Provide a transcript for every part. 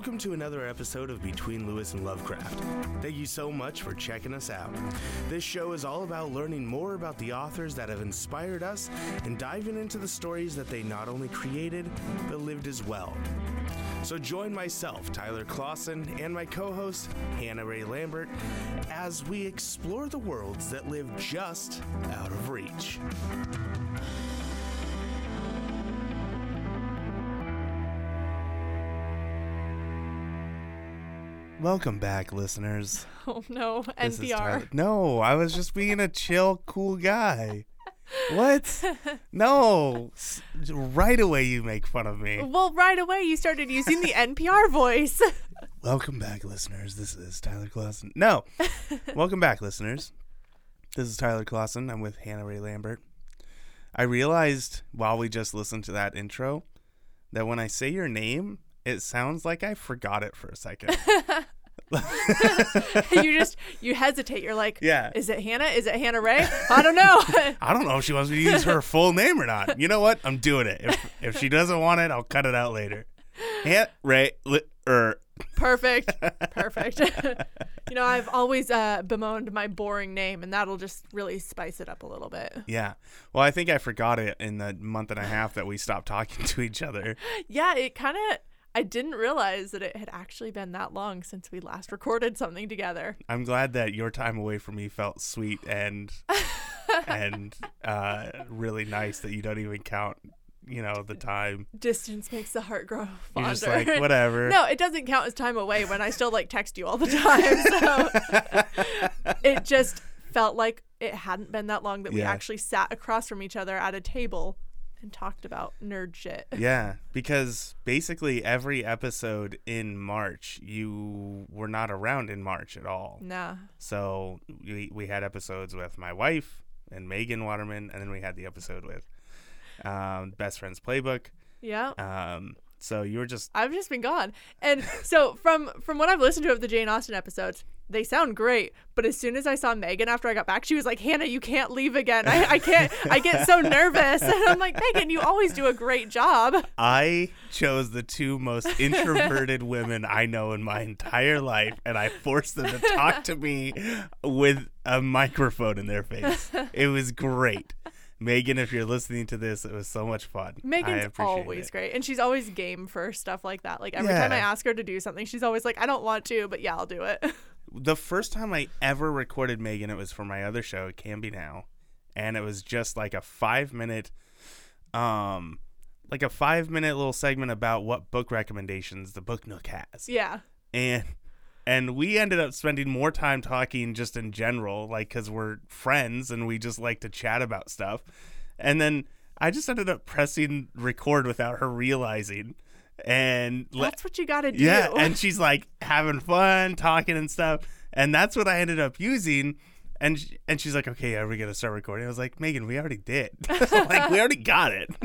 Welcome to another episode of Between Lewis and Lovecraft. Thank you so much for checking us out. This show is all about learning more about the authors that have inspired us and diving into the stories that they not only created, but lived as well. So join myself, Tyler Clausen, and my co host, Hannah Ray Lambert, as we explore the worlds that live just out of reach. Welcome back, listeners. Oh no, This is Tyler- NPR. No, I was just being a chill, cool guy. What? No. S- Right away, you make fun of me. Well, right away you started using the NPR voice. Welcome back, listeners. This is Tyler Clausen. No. Welcome back, listeners. This is Tyler Clausen. I'm with Hannah Ray Lambert. I realized while we just listened to that intro that when I say your name, it sounds like I forgot it for a second. you just you hesitate. You're like, Yeah. is it Hannah? Is it Hannah Ray? I don't know. I don't know if she wants me to use her full name or not. You know what? I'm doing it. If if she doesn't want it, I'll cut it out later. Hannah Ray li- er Perfect. Perfect. you know, I've always uh, bemoaned my boring name, and that'll just really spice it up a little bit. Yeah. Well, I think I forgot it in the month and a half that we stopped talking to each other. Yeah, it kind of. I didn't realize that it had actually been that long since we last recorded something together. I'm glad that your time away from me felt sweet and and uh, really nice that you don't even count, you know, the time. Distance makes the heart grow You're fonder. just like whatever. No, it doesn't count as time away when I still like text you all the time. So it just felt like it hadn't been that long that we actually sat across from each other at a table and talked about nerd shit. Yeah, because basically every episode in March, you were not around in March at all. Nah. So we we had episodes with my wife and Megan Waterman, and then we had the episode with um, Best Friends Playbook. Yeah. Um, so you were just I've just been gone. And so from from what I've listened to of the Jane Austen episodes, they sound great. But as soon as I saw Megan after I got back, she was like, Hannah, you can't leave again. I, I can't I get so nervous. And I'm like, Megan, you always do a great job. I chose the two most introverted women I know in my entire life, and I forced them to talk to me with a microphone in their face. It was great. Megan, if you're listening to this, it was so much fun. Megan's always it. great, and she's always game for stuff like that. Like every time I ask her to do something, she's always like, "I don't want to, but yeah, I'll do it." The first time I ever recorded Megan, it was for my other show, It Can Be Now, and it was just like a five minute, um, like a five minute little segment about what book recommendations the Book Nook has. yeah, and and we ended up spending more time talking just in general like because we're friends and we just like to chat about stuff. And then i just ended up pressing record without her realizing and that's what you got to do. yeah and she's like having fun talking and stuff and that's what i ended up using and sh- and she's like okay are we gonna start recording i was like megan we already did like we already got it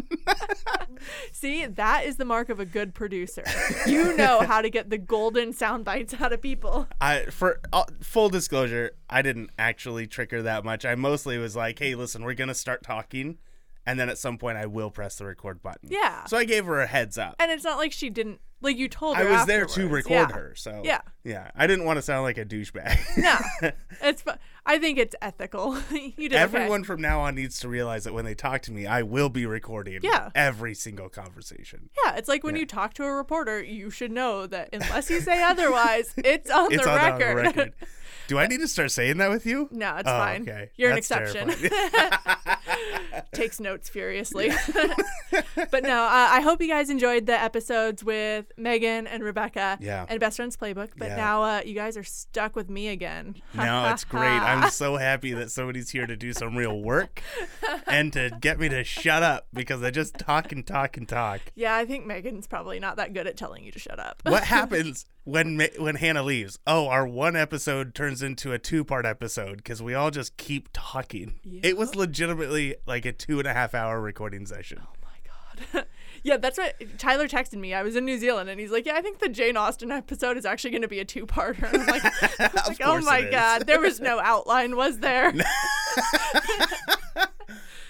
See, that is the mark of a good producer. You know how to get the golden sound bites out of people. I for uh, full disclosure, I didn't actually trick her that much. I mostly was like, "Hey, listen, we're gonna start talking, and then at some point, I will press the record button." Yeah. So I gave her a heads up. And it's not like she didn't like you told I her. was there to record Yeah. her, so Yeah. yeah. I didn't want to sound like a douchebag. No, it's. fu- I think it's ethical. you did okay. Everyone from now on needs to realize that when they talk to me, I will be recording Yeah. every single conversation. Yeah, it's like when you talk to a reporter, you should know that unless you say otherwise, it's on, It's the, on record. the record. Do I need to start saying that with you? no, it's Oh, fine. okay. You're That's an exception. Takes notes furiously. but no, uh, I hope you guys enjoyed the episodes with Megan and Rebecca Yeah. and Best Friends Playbook. But Yeah. now uh, you guys are stuck with me again. No, it's great. I'm so happy that somebody's here to do some real work and to get me to shut up because I just talk and talk and talk. yeah, I think Megan's probably not that good at telling you to shut up. What happens when when Hannah leaves? Oh, our one episode turns into a two part episode because we all just keep talking. It was legitimately like a two and a half hour recording session. Oh my god. yeah, that's what Tyler texted me. I was in New Zealand and he's like, "Yeah, I think the Jane Austen episode is actually going to be a two-parter." And I'm like, like, "Oh my it is." god, there was no outline, was there?"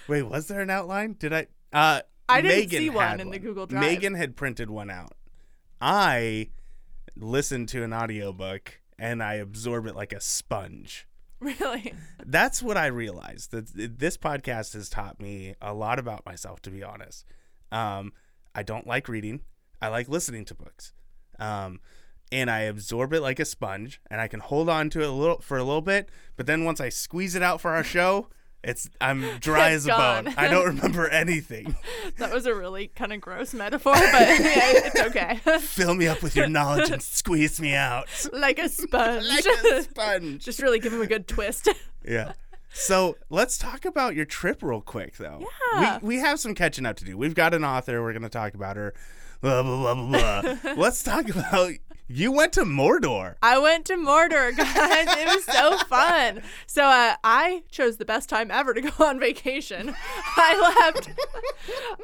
Wait, was there an outline? Did I? Uh, I didn't Megan see one in the Google Drive. Megan had printed one out. I listen to an audiobook and I absorb it like a sponge. Really? That's what I realized. That this podcast has taught me a lot about myself. To be honest, um, I don't like reading. I like listening to books, um, and I absorb it like a sponge, and I can hold on to it a little for a little bit. But then once I squeeze it out for our show, it's I'm dry as a bone. I don't remember anything. That was a really kind of gross metaphor, but it's okay. Fill me up with your knowledge and squeeze me out like a sponge. like a sponge. Just really give him a good twist. Yeah. So let's talk about your trip real quick, though. Yeah. We, we have some catching up to do. We've got an author. We're going to talk about her. Blah, blah, blah, blah, blah. let's talk about you went to Mordor. I went to Mordor, guys. It was so fun. So uh, I chose the best time ever to go on vacation. I left.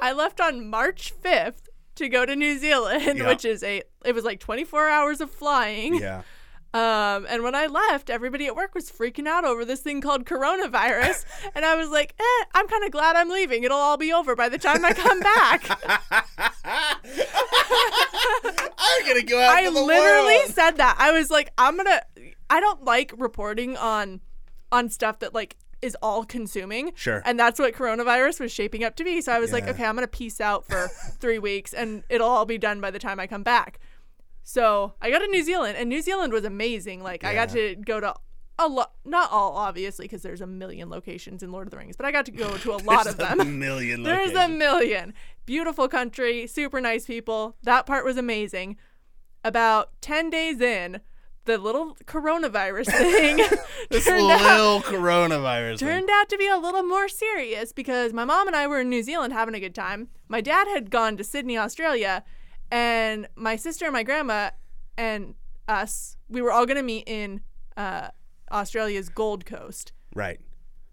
I left on March fifth to go to New Zealand, Yeah. which is a. It was like 24 hours of flying. Yeah. Um, and when I left, everybody at work was freaking out over this thing called coronavirus. and I was like, eh, I'm kind of glad I'm leaving. It'll all be over by the time I come back. I'm going to go out I literally world. said that. I was like, I'm gonna. I don't like reporting on on stuff that like is all consuming. Sure. And that's what coronavirus was shaping up to be. So I was like, okay, I'm gonna peace out for three weeks, and it'll all be done by the time I come back. So I got to New Zealand, and New Zealand was amazing. Like I got to go to a lot, not all obviously, because there's a million locations in Lord of the Rings, but I got to go to a lot of There's them. A million There's a million. Beautiful country, super nice people. That part was amazing. About 10 days in, the little coronavirus thing This turned, out, little coronavirus. thing. turned out to be a little more serious because my mom and I were in New Zealand having a good time. My dad had gone to Sydney, Australia, and my sister and my grandma and us, we were all going to meet in uh, Australia's Gold Coast. Right.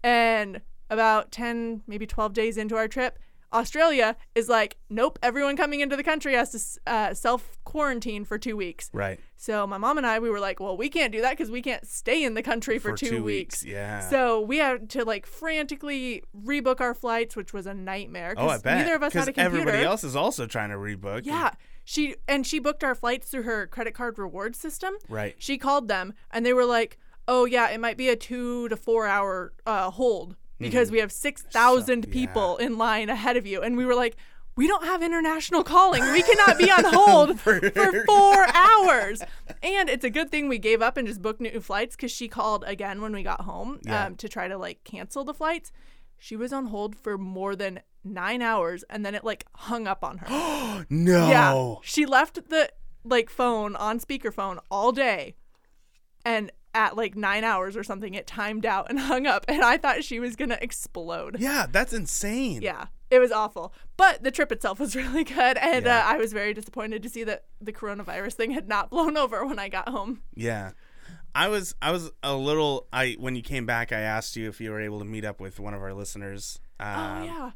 And about 10, maybe 12 days into our trip, Australia is like, nope, everyone coming into the country has to uh, self quarantine for two weeks. Right. So my mom and I, we were like, well, we can't do that because we can't stay in the country for, two, weeks. Yeah. So we had to like frantically rebook our flights, which was a nightmare. oh, I bet. Neither of us had a computer. everybody else is also trying to rebook. Yeah. She and she booked our flights through her credit card reward system. Right. She called them and they were like, "Oh yeah, it might be a 2 to 4 hour uh, hold because we have 6,000 So- yeah. people in line ahead of you." And we were like, "We don't have international calling. We cannot be on hold for, For- 4 hours." And it's a good thing we gave up and just booked new flights cuz she called again when we got home Yeah. um, to try to like cancel the flights. She was on hold for more than 9 hours and then it like hung up on her. Oh no. Yeah. She left the like phone on speakerphone all day and at like nine hours or something it timed out and hung up and I thought she was gonna explode. Yeah, that's insane. Yeah. It was awful. But the trip itself was really good and Yeah. uh, I was very disappointed to see that the coronavirus thing had not blown over when I got home. Yeah. I was I was a little I when you came back I asked you if you were able to meet up with one of our listeners. Um, oh yeah.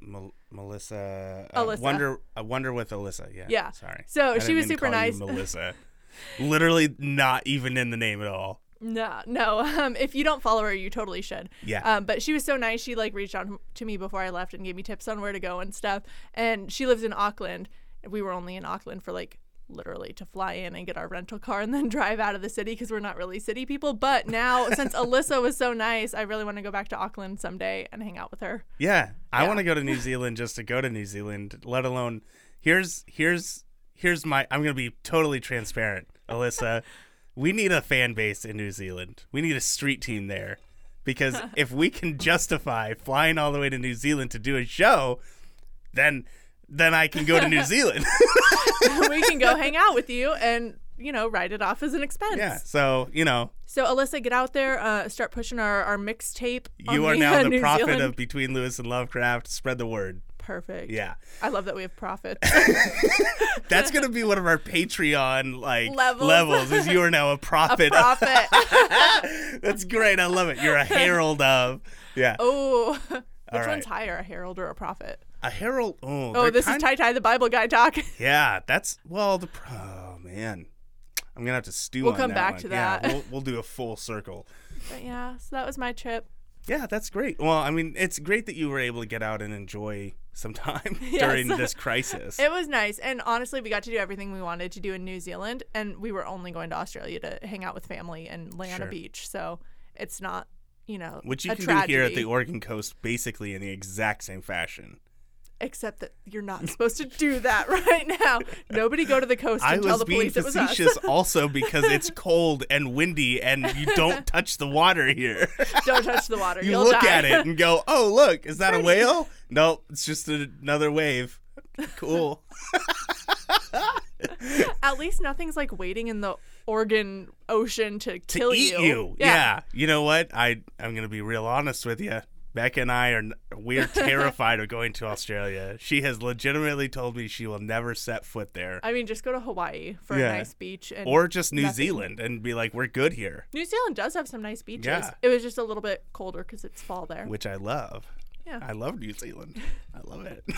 Mel- Melissa uh, Alyssa. Wonder uh, Wonder with Alyssa. Yeah. Yeah. Sorry. So she was super nice. Melissa. Literally not even in the name at all. No, no. Um, if you don't follow her, you totally should. Yeah. Um, but she was so nice. She like reached out to me before I left and gave me tips on where to go and stuff. And she lives in Auckland. We were only in Auckland for like literally to fly in and get our rental car and then drive out of the city because we're not really city people. But now, since Alyssa was so nice, I really want to go back to Auckland someday and hang out with her. Yeah. I want to go to New Zealand just to go to New Zealand, let alone here's here's here's my I'm going to be totally transparent, Alyssa. we need a fan base in New Zealand. We need a street team there. Because if we can justify flying all the way to New Zealand to do a show, then then I can go to New Zealand. we can go hang out with you and you know write it off as an expense. yeah. So, you know, So Alyssa, get out there, uh, start pushing our our mixtape. you are the, now uh, the New prophet Zealand. of Between Lewis and Lovecraft. Spread the word. Perfect. Yeah. I love that we have profits. That's gonna be one of our Patreon like Levels. levels. Is you are now a prophet. a prophet. That's great. I love it. You're a herald of. Yeah. oh, which right. one's higher, a herald or a prophet? A herald. Oh, Oh, this is Tai Tai, the Bible guy talk. Yeah, that's well. The oh man, I'm gonna have to stew. We'll come back one. to Yeah, that. we'll, we'll do a full circle. but yeah, so that was my trip. Yeah, that's great. Well, I mean, it's great that you were able to get out and enjoy some time Yes. during this crisis. It was nice, and honestly, we got to do everything we wanted to do in New Zealand, and we were only going to Australia to hang out with family and lay on a beach. So it's not, you know, Which you a can tragedy, do here at the Oregon coast, basically in the exact same fashion. Except that you're not supposed to do that right now. Nobody go to the coast I and tell was the being police it was us. facetious also because it's cold and windy and you don't touch the water here. Don't touch the water. you You'll look die. at it and go, "Oh, look, is that a whale?" Nope, it's just another wave. Cool. At least nothing's like waiting in the Oregon Ocean to, to kill eat you. you. Yeah. You know what? I I'm gonna be real honest with you. Becca and I are we're terrified of going to Australia. She has legitimately told me she will never set foot there, I mean, just go to Hawaii for Yeah. a nice beach, and or just New nothing. Zealand, and be like, we're good here, New Zealand does have some nice beaches. Yeah. It was just a little bit colder because it's fall there. which I love. Yeah. I love New Zealand. I love it.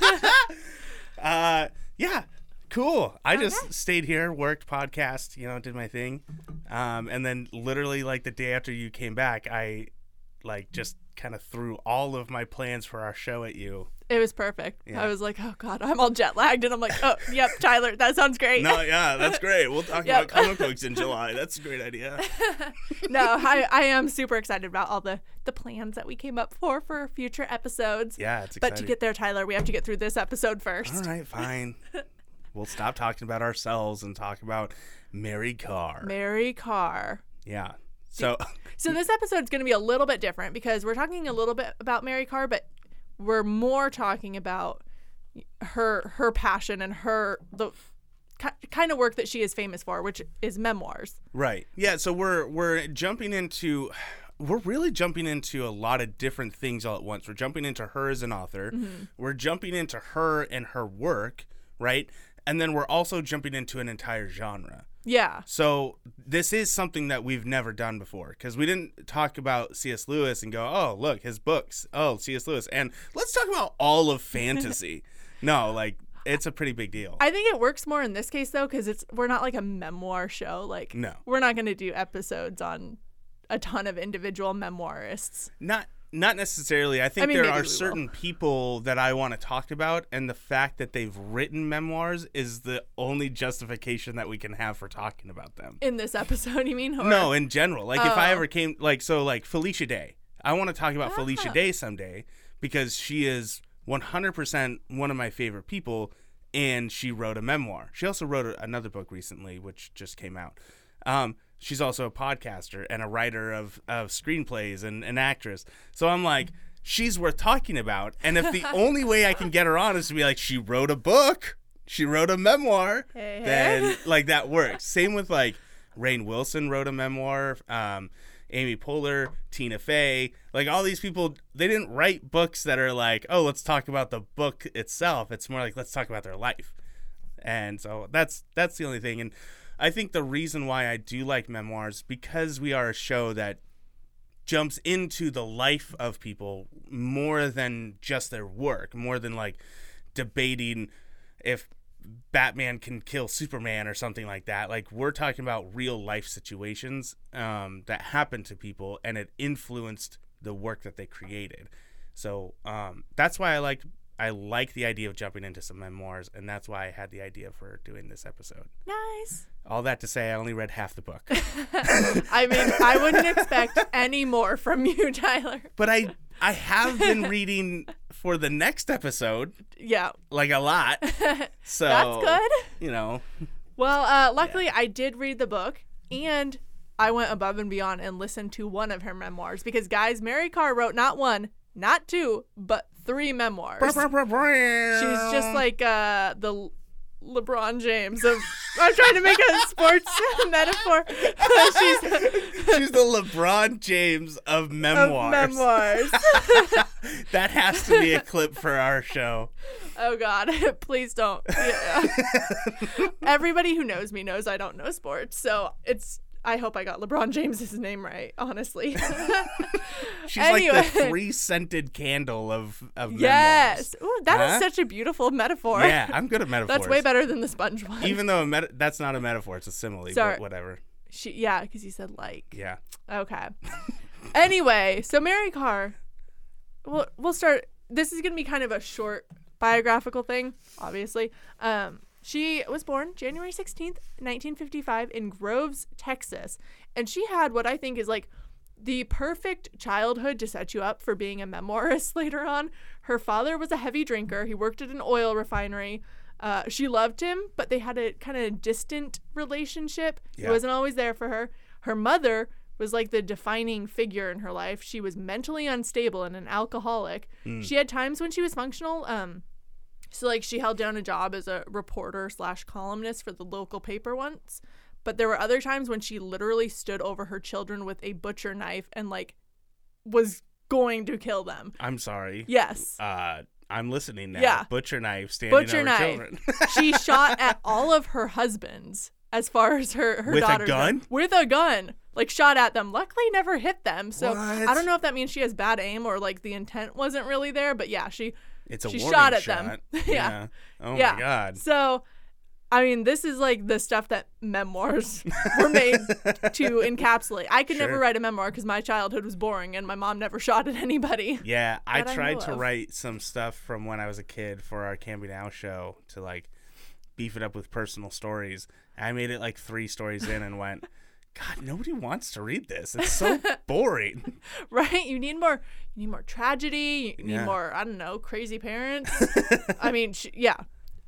uh, yeah, cool. I just stayed here, worked, podcast, you know, did my thing, um, and then literally like the day after you came back, I like just kind of threw all of my plans for our show at you. It was perfect. Yeah. I was like, oh god, I'm all jet lagged, and I'm like, oh, yep, Tyler, that sounds great. No, yeah, that's great. We'll talk Yep. about comic books in July. That's a great idea. no, I, I am super excited about all the the plans that we came up for for future episodes. Yeah, it's But to get there, Tyler, we have to get through this episode first. all right, fine. We'll stop talking about ourselves and talk about Mary Karr. Mary Karr. yeah. So So this episode is going to be a little bit different because we're talking a little bit about Mary Karr, but we're more talking about her her passion and her the kind of work that she is famous for, which is memoirs. Right. Yeah. So we're we're jumping into we're really jumping into a lot of different things all at once. We're jumping into her as an author. Mm-hmm. We're jumping into her and her work, right? And then we're also jumping into an entire genre. Yeah. So this is something that we've never done before because we didn't talk about C.S. Lewis and go, oh look his books, oh C.S. Lewis, and let's talk about all of fantasy. no, like it's a pretty big deal. I think it works more in this case though cuz it's we're not like a memoir show like No. we're not going to do episodes on a ton of individual memoirists. not not necessarily. I think mean, there are we will. certain people that I want to talk about, and the fact that they've written memoirs is the only justification that we can have for talking about them. In this episode, you mean? Or- No, in general. Like if I Oh. ever came, like so, like Felicia Day. I want to talk about Felicia Ah. Day someday because she is 100% one of my favorite people, and she wrote a memoir. She also wrote a, another book recently, which just came out. Um, she's also a podcaster and a writer of, of screenplays and an actress. So I'm like, she's worth talking about. And if the only way I can get her on is to be like, she wrote a book, she wrote a memoir, Hey, hey. then like that works. Same with like Rainn Wilson wrote a memoir. Um, Amy Poehler, Tina Fey, like all these people, they didn't write books that are like, oh, let's talk about the book itself. It's more like let's talk about their life. And so that's that's the only thing. And I think the reason why I do like memoirs because we are a show that jumps into the life of people more than just their work, more than like debating if Batman can kill Superman or something like that. Like we're talking about real life situations um, that happened to people and it influenced the work that they created. So um, that's why I like I like the idea of jumping into some memoirs, and that's why I had the idea for doing this episode. Nice. All that to say, I only read half the book, I mean, I wouldn't expect any more from you, Tyler. but I I have been reading for the next episode Yeah, like a lot. So that's good. You know, Well, uh, luckily, I did read the book and I went above and beyond and listened to one of her memoirs because, guys, Mary Karr wrote not one, not two, but three memoirs. She's just like uh, the LeBron James of. I'm trying to make a sports metaphor. She's She's the LeBron James of of memoirs. memoirs. that has to be a clip for our show. Oh God, please don't. Yeah. Everybody who knows me knows I don't know sports, so it's. I hope I got LeBron James's name right. Honestly. She's like the three scented candle of of yes. Ooh, that is Huh? such a beautiful metaphor. Yeah, I'm good at metaphors. That's way better than the sponge one. Even though meta- that's not a metaphor, it's a simile. Sorry. But whatever. she, yeah, because you said like. Yeah. Okay. Anyway, so Mary Karr, we'll we'll start. This is gonna be kind of a short biographical thing, obviously. Um, she was born January sixteenth, nineteen fifty-five, in Groves, Texas, and she had what I think is like the perfect childhood to set you up for being a memoirist later on. Her father was a heavy drinker. He worked at an oil refinery. Uh, she loved him, but they had a kind of distant relationship. He wasn't always there for her. Her mother was like the defining figure in her life. She was mentally unstable and an alcoholic. She had times when she was functional. Um, so like she held down a job as a reporter slash columnist for the local paper once, but there were other times when she literally stood over her children with a butcher knife and like was going to kill them. I'm sorry. Yes. Uh, I'm listening now. Yeah. Butcher knife standing Butcher over knife. children. she shot at all of her husbands as far as her her With a daughters go. gun? with a gun like shot at them luckily never hit them so What? i don't know if that means she has bad aim or like the intent wasn't really there but yeah she It's a She shot at shot. them. yeah. Yeah. Oh yeah my god. so i mean this is like the stuff that memoirs were made to encapsulate i could never write a memoir because my childhood was boring and my mom never shot at anybody Yeah, I that I tried to of. write some stuff from when I was a kid for our Can Be Now show to like beef it up with personal stories. I made it like three stories in and went, God, nobody wants to read this. It's so boring. right you need more you need more tragedy you need Yeah. more i don't know crazy parents i mean sh yeah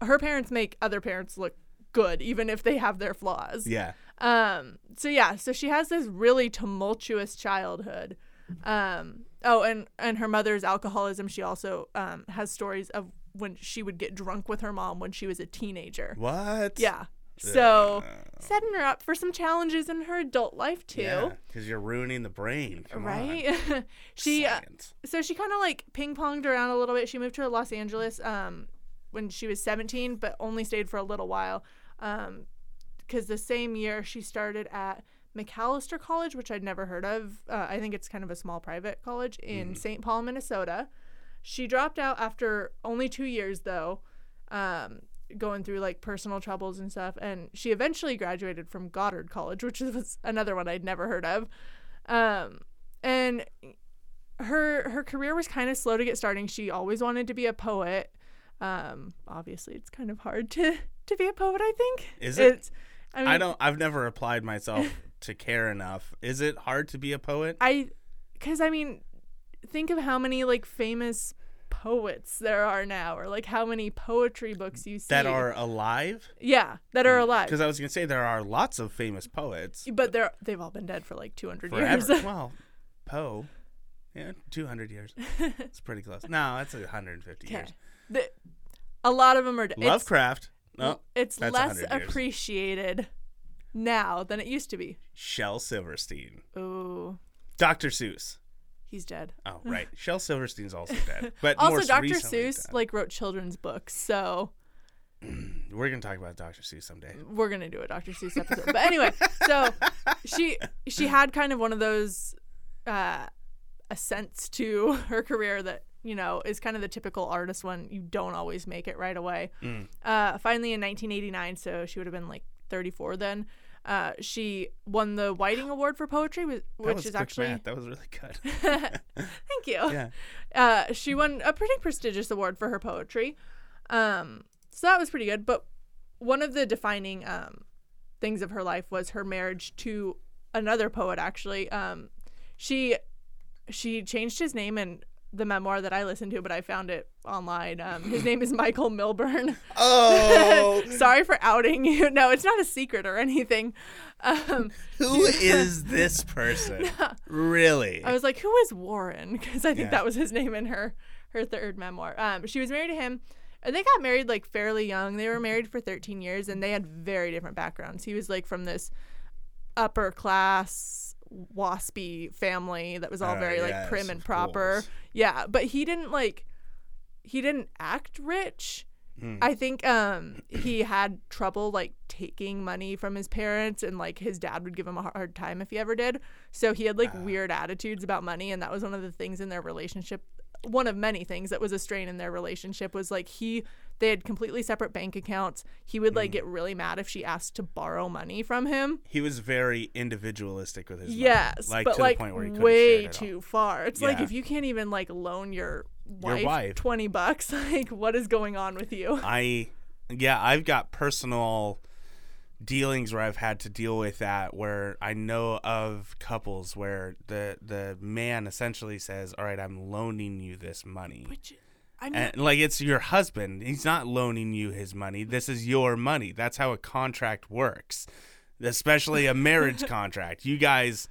her parents make other parents look good even if they have their flaws Yeah. um so yeah so she has this really tumultuous childhood um oh and and her mother's alcoholism she also um has stories of when she would get drunk with her mom when she was a teenager What? yeah so setting her up for some challenges in her adult life too Yeah, because you're ruining the brain. Come on. right she uh, Science. so she kind of like ping ponged around a little bit. She moved to Los Angeles um, when she was 17, but only stayed for a little while. Because the same year she started at Macalester College, which I'd never heard of. Uh, I think it's kind of a small private college in St. Paul, Minnesota. She dropped out after only two years, though, um, going through like personal troubles and stuff. And she eventually graduated from Goddard College, which was another one I'd never heard of. Um, and her her career was kind of slow to get starting. She always wanted to be a poet. Um, obviously, it's kind of hard to to be a poet. I think Is it? It's, I mean, I don't. I've never applied myself to care enough. Is it hard to be a poet? I, because I mean, think of how many like famous poets there are now, or like how many poetry books you see that are alive? yeah that are mm, alive. Because I was gonna say there are lots of famous poets. But they're they've all been dead for like two hundred Forever. years. well, Poe. Yeah, two hundred years. It's pretty close. No, that's hundred and fifty years. The- a lot of them are dead. Lovecraft. No, it's less appreciated now than it used to be. Shel Silverstein. Ooh, Dr. Seuss. He's dead. Oh, right. Shel Silverstein's also dead. But Also, Dr. Seuss dead. like wrote children's books, so We're gonna talk about Dr. Seuss someday. we're gonna do a Dr. Seuss episode. but anyway, so she she had kind of one of those uh, ascents to her career that you know is kind of the typical artist one. You don't always make it right away. Mm. Uh, finally, in 1989, so she would have been like 34 then. Uh, she won the Whiting Award for poetry, which is actually math. That was really good. thank you. yeah. Uh, she won a pretty prestigious award for her poetry. Um, so that was pretty good. But one of the defining um, things of her life was her marriage to another poet. Actually, um, she she changed his name in the memoir that I listened to, but I found it online. Um, his name is Michael Milburn. Oh, Sorry for outing you. No, it's not a secret or anything. Um, who is this person? Really? I was like, who is Warren? Because I think Yeah. that was his name in her her third memoir. Um, she was married to him, and they got married like fairly young. They were married for 13 years, and they had very different backgrounds. He was like from this upper class waspy family that was all Uh, very like prim and proper. course. Yeah, but he didn't like he didn't act rich. Hmm. I think um he had trouble like taking money from his parents and like his dad would give him a hard time if he ever did. So he had like Ah. weird attitudes about money and that was one of the things in their relationship one of many things that was a strain in their relationship was like he they had completely separate bank accounts. He would Mm. like get really mad if she asked to borrow money from him. He was very individualistic with his money, Yes, like but to like the point where he way at all. too far. It's like if you can't even like loan your wife, wife. 20 bucks, like what is going on with you? I yeah, I've got personal dealings where I've had to deal with that where I know of couples where the the man essentially says, "All right, I'm loaning you this money." Which I'm And like it's your husband. He's not loaning you his money. This is your money. That's how a contract works. Especially a marriage contract. You guys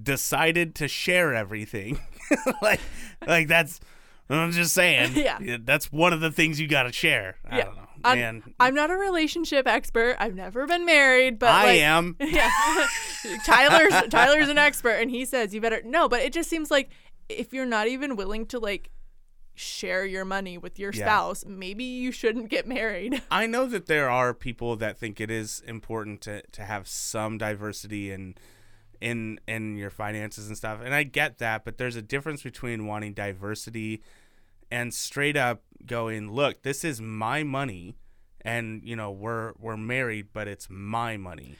decided to share everything. like like that's I'm just saying. Yeah. That's one of the things you got to share. I Yeah. I'm, Man, I'm not a relationship expert. I've never been married, but I like, am. Yeah. Tyler's Tyler's an expert and he says you better no, but it just seems like if you're not even willing to like share your money with your Yeah. spouse, maybe you shouldn't get married. I know that there are people that think it is important to, to have some diversity in in in your finances and stuff. And I get that, but there's a difference between wanting diversity and straight up going, "Look, this is my money and, you know, we're we're married, but it's my money."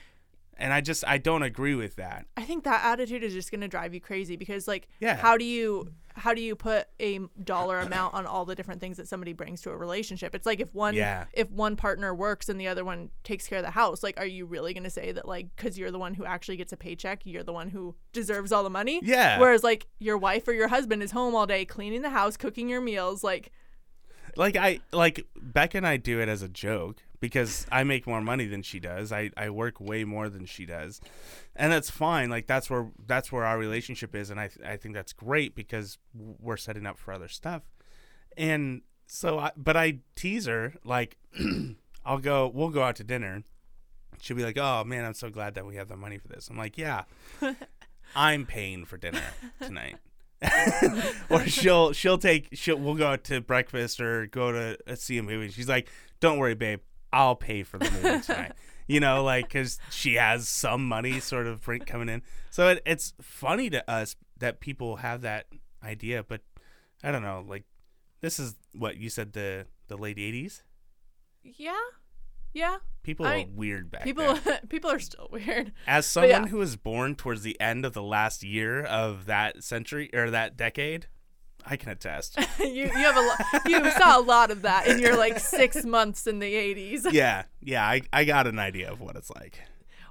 And I just I don't agree with that. I think that attitude is just going to drive you crazy because like Yeah. how do you how do you put a dollar amount on all the different things that somebody brings to a relationship? It's like if one Yeah. if one partner works and the other one takes care of the house, like are you really going to say that like cuz you're the one who actually gets a paycheck, you're the one who deserves all the money? Yeah. Whereas like your wife or your husband is home all day cleaning the house, cooking your meals, like like I like Beck and I do it as a joke because I make more money than she does. I, I work way more than she does, and that's fine. Like that's where that's where our relationship is, and I I think that's great because we're setting up for other stuff. And so, I, but I tease her like, I'll go. We'll go out to dinner. She'll be like, "Oh man, I'm so glad that we have the money for this." I'm like, "Yeah, I'm paying for dinner tonight." or she'll she'll take she'll we'll go out to breakfast or go to uh, see a movie. She's like, "Don't worry, babe, I'll pay for the movie tonight." you know, like because she has some money sort of coming in. So it, it's funny to us that people have that idea, but I don't know. Like this is what you said the the late '80s. yeah. Yeah. People I are weird back People then. people are still weird. As someone yeah. who was born towards the end of the last year of that century or that decade, I can attest. you you have a lot you saw a lot of that in your like 6 months in the 80s. yeah, yeah, I, I got an idea of what it's like.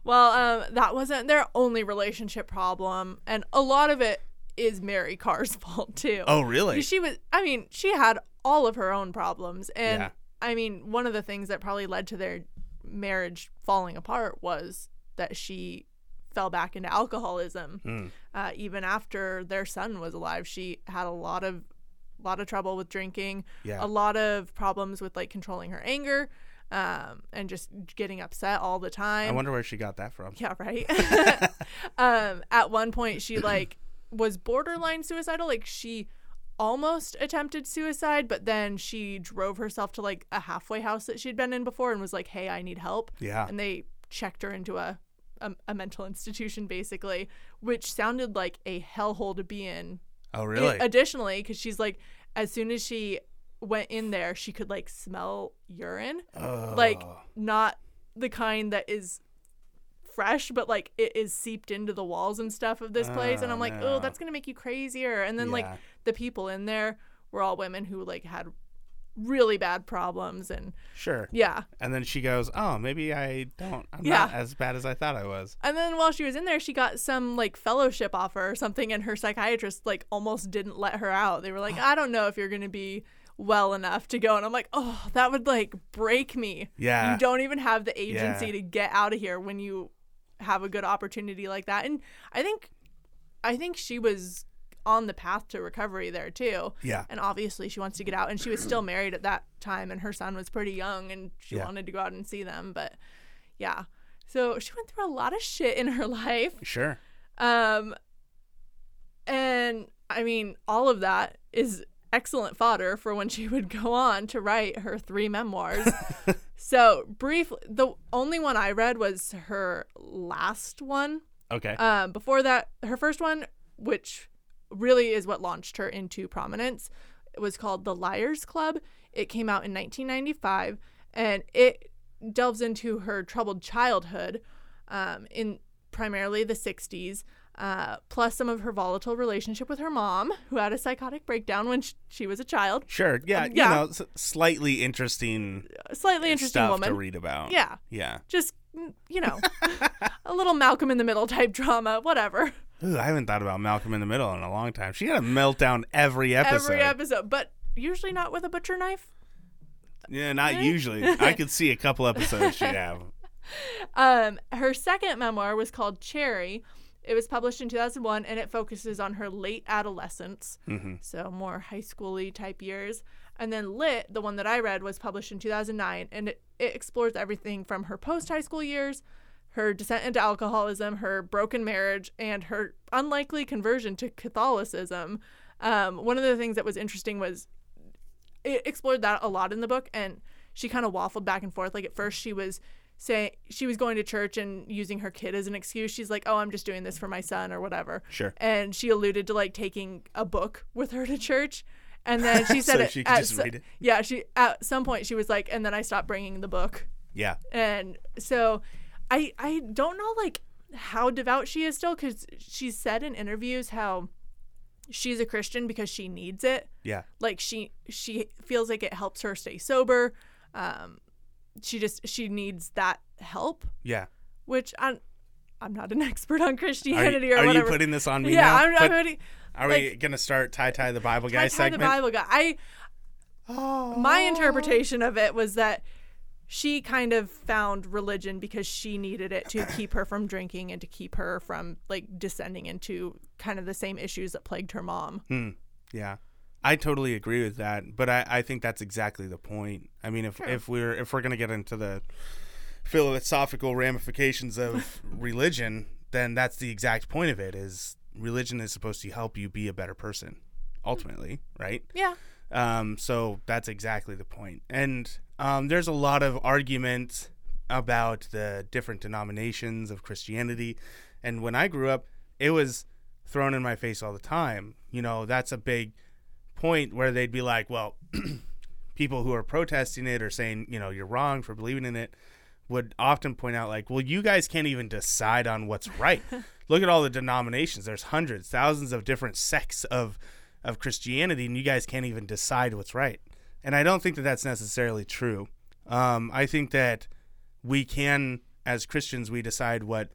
Well, um, that wasn't their only relationship problem, and a lot of it is Mary Karr's fault too. Oh, really? She was, I mean, she had all of her own problems, and Yeah. I mean, one of the things that probably led to their marriage falling apart was that she fell back into alcoholism. Mm. Uh, even after their son was alive, she had a lot of, lot of trouble with drinking, Yeah. a lot of problems with like controlling her anger. Um, and just getting upset all the time. I wonder where she got that from. Yeah, right. um, at one point, she like was borderline suicidal. Like she almost attempted suicide, but then she drove herself to like a halfway house that she'd been in before and was like, "Hey, I need help." Yeah. And they checked her into a a, a mental institution, basically, which sounded like a hellhole to be in. Oh, really? additionally, because she's like, as soon as she went in there, she could like smell urine oh. like not the kind that is fresh but like it is seeped into the walls and stuff of this place and Oh, i'm like no. oh that's gonna make you crazier and then like the people in there were all women who like had really bad problems and sure. yeah And then she goes, "Oh, maybe I don't. I'm Yeah. not as bad as I thought I was." and then while she was in there she got some like fellowship offer or something and her psychiatrist like almost didn't let her out they were like i don't know if you're gonna be well enough to go and i'm like oh that would like break me Yeah. you don't even have the agency Yeah. to get out of here when you have a good opportunity like that and i think i think she was on the path to recovery there too Yeah. and obviously she wants to get out and she was still married at that time and her son was pretty young and she Yeah. wanted to go out and see them but yeah so she went through a lot of shit in her life Sure. um and i mean all of that is excellent fodder for when she would go on to write her three memoirs so briefly the only one i read was her last one Okay. um before that her first one which really is what launched her into prominence It was called The Liars Club. It came out in 1995, and it delves into her troubled childhood um, in primarily the 60s, uh, plus some of her volatile relationship with her mom, who had a psychotic breakdown when sh- she was a child. Sure. Yeah. Um, yeah. You know, slightly interesting slightly interesting stuff woman. to read about. Yeah. Yeah. Just, you know, a little Malcolm in the Middle type drama, whatever. Ooh, I haven't thought about Malcolm in the Middle in a long time. She had a meltdown every episode. Every episode, but usually not with a butcher knife. Yeah, not usually. I could see a couple episodes she'd have. Um, her second memoir was called Cherry. It was published in 2001 and it focuses on her late adolescence, Mhm. so more high schooly type years. And then Lit, the one that I read, was published in 2009 and it, it explores everything from her post high school years, her descent into alcoholism, her broken marriage, and her unlikely conversion to Catholicism. Um, one of the things that was interesting was it explored that a lot in the book and she kind of waffled back and forth like at first she was saying she was going to church and using her kid as an excuse she's like oh i'm just doing this for my son or whatever Sure. and she alluded to like taking a book with her to church and then she said So it she could at just so- read it? yeah she at some point she was like and then i stopped bringing the book Yeah. and so i i don't know like how devout she is still because she's said in interviews how she's a christian because she needs it Yeah. like she she feels like it helps her stay sober um she just she needs that help Yeah. which i'm i'm not an expert on Are, christianity you, or are you putting this on me yeah now? i'm, I'm But already are we gonna start tie tie the Bible guy I segment? the bible guy i Oh. my interpretation of it was that she kind of found religion because she needed it to keep her from drinking and to keep her from like descending into kind of the same issues that plagued her mom Hmm. Yeah. I totally agree with that, but I, I think that's exactly the point. I mean, if, Sure. if we're if we're gonna get into the philosophical ramifications of religion, then that's the exact point of it. Is religion is supposed to help you be a better person, ultimately, right? yeah Um, so that's exactly the point. And um, there's a lot of argument about the different denominations of Christianity. And when I grew up, it was thrown in my face all the time. You know, that's a big point where they'd be like, well, people who are protesting it or saying, you know, you're wrong for believing in it would often point out, like, well, you guys can't even decide on what's right. Look at all the denominations. There's hundreds, thousands of different sects of of Christianity, and you guys can't even decide what's right. And I don't think that that's necessarily true. Um, I think that we can, as Christians, we decide what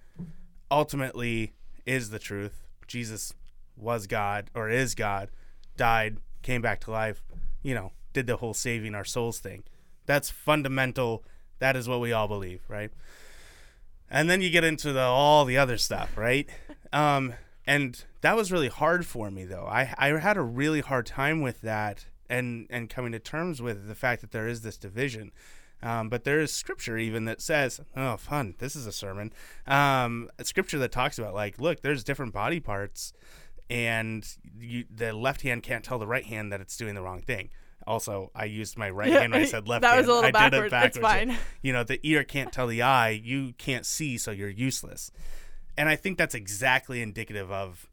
ultimately is the truth. Jesus was God or is God, died, came back to life, you know, did the whole saving our souls thing. That's fundamental. That is what we all believe, right? And then you get into the all the other stuff, right? Um, and that was really hard for me though. I I had a really hard time with that and and coming to terms with the fact that there is this division. Um, but there is scripture even that says, "Oh, fun! This is a sermon." Um, a scripture that talks about like, look, there's different body parts, and you, the left hand can't tell the right hand that it's doing the wrong thing. Also, I used my right hand when I said left That hand. was a little I did it backwards. It's fine. You know, the ear can't tell the eye. You can't see, so you're useless. And I think that's exactly indicative of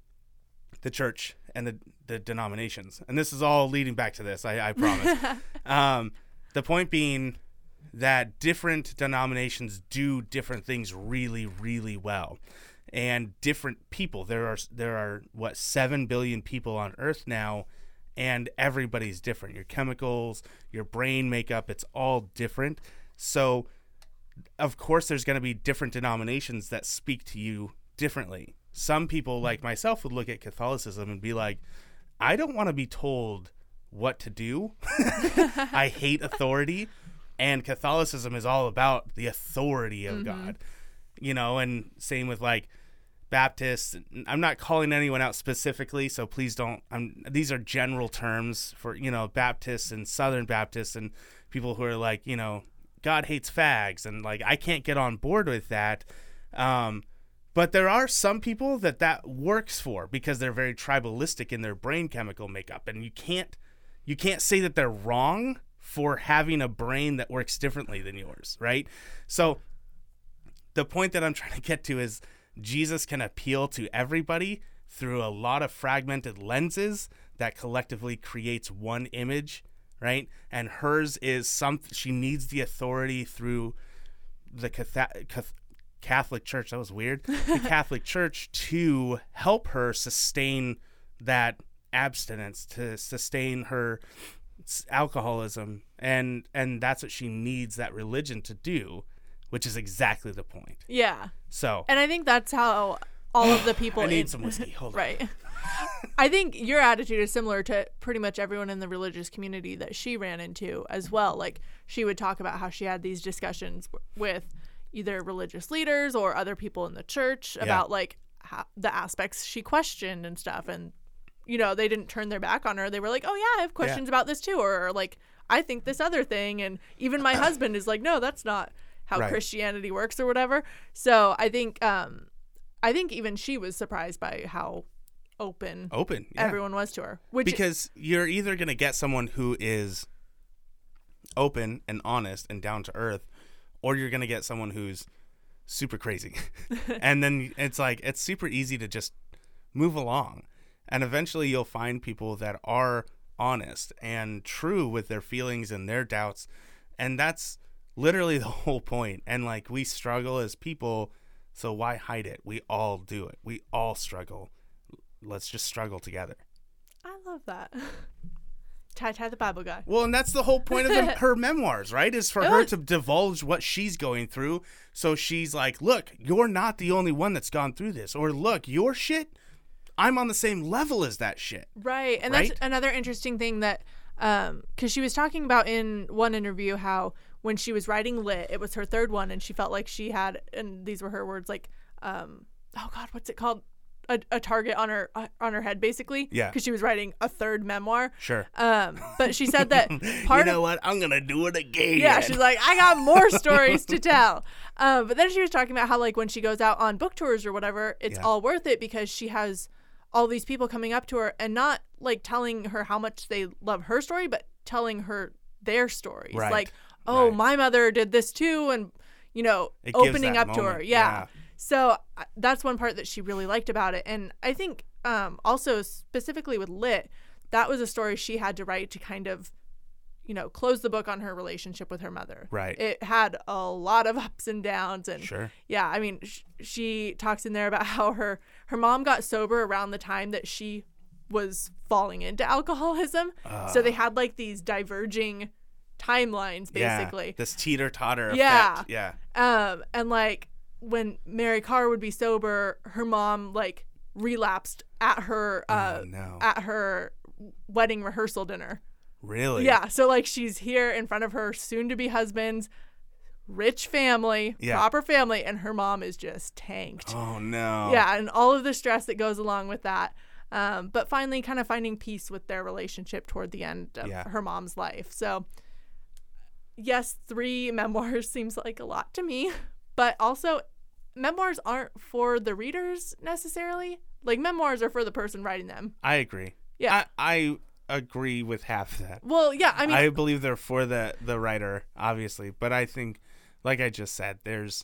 the church and the, the denominations. And this is all leading back to this, I, I promise. um, the point being that different denominations do different things really, really well. And different people. There are there are what seven billion people on Earth now, and everybody's different. Your chemicals, your brain makeup, it's all different. So of course there's going to be different denominations that speak to you differently. Some people like myself would look at Catholicism and be like, I don't want to be told what to do. I hate authority and Catholicism is all about the authority of mm-hmm. God. You know, and same with like Baptists. I'm not calling anyone out specifically, so please don't. I'm, these are general terms for you know Baptists and Southern Baptists and people who are like you know God hates fags and like I can't get on board with that. Um, but there are some people that that works for because they're very tribalistic in their brain chemical makeup, and you can't you can't say that they're wrong for having a brain that works differently than yours, right? So the point that I'm trying to get to is Jesus can appeal to everybody through a lot of fragmented lenses that collectively creates one image, right? And hers is some she needs the authority through the Catha- Cath- Catholic Church. That was weird. The Catholic Church to help her sustain that abstinence, to sustain her alcoholism, and and that's what she needs that religion to do, which is exactly the point. Yeah. So And I think that's how all of the people I need in- some whiskey. Hold on. Right. I think your attitude is similar to pretty much everyone in the religious community that she ran into as well. Like she would talk about how she had these discussions w- with either religious leaders or other people in the church about like how, the aspects she questioned and stuff and you know, they didn't turn their back on her. They were like, "Oh yeah, I have questions about this too," or, like, "I think this other thing." And even my husband is like, "No, that's not how Right. Christianity works or whatever." So I think, um, I think even she was surprised by how open Open. Yeah. everyone was to her. Which because you're either going to get someone who is open and honest and down to earth or you're going to get someone who's super crazy and then it's like it's super easy to just move along and eventually you'll find people that are honest and true with their feelings and their doubts and that's literally the whole point and like we struggle as people so why hide it we all do it we all struggle let's just struggle together I love that. Ty Ty the Bible guy. Well, and that's the whole point of the, her memoirs, right? Is for It her was- to divulge what she's going through. So she's like, look, you're not the only one that's gone through this. Or look, your shit, I'm on the same level as that shit. Right. And Right? that's another interesting thing that um cuz she was talking about in one interview how when she was writing lit, it was her third one and she felt like she had and these were her words like um oh god, what's it called? A, a target on her uh, on her head basically Yeah. because she was writing a third memoir Sure. um but she said that part you know of what? I'm going to do it again. yeah, she's like, I got more stories to tell. Um, but then she was talking about how, like, when she goes out on book tours or whatever, it's Yeah. all worth it because she has all these people coming up to her and not like telling her how much they love her story, but telling her their stories. Right, Like, oh, right. my mother did this too, and you know, It opening up to her. Yeah. yeah. So that's one part that she really liked about it, and I think um, also specifically with Lit, that was a story she had to write to kind of you know, close the book on her relationship with her mother. Right. It had a lot of ups and downs and Sure. yeah, I mean, sh- she talks in there about how her her mom got sober around the time that she was falling into alcoholism. so they had like these diverging timelines basically. Yeah. This teeter totter effect. Yeah. Yeah. Um, and like when Mary Karr would be sober, her mom like relapsed at her uh oh, no. at her wedding rehearsal dinner. really? Yeah, so like she's here in front of her soon to be husband's rich family, Yeah. proper family, and her mom is just tanked. Oh, no. Yeah, and all of the stress that goes along with that. Um, but finally, kind of finding peace with their relationship toward the end of Yeah. her mom's life. So, yes, three memoirs seems like a lot to me, but also memoirs aren't for the readers necessarily. Like, memoirs are for the person writing them. I agree. Yeah. I, I agree with half that. Well, yeah, I mean, I believe they're for the the writer, obviously, but I think, like I just said, there's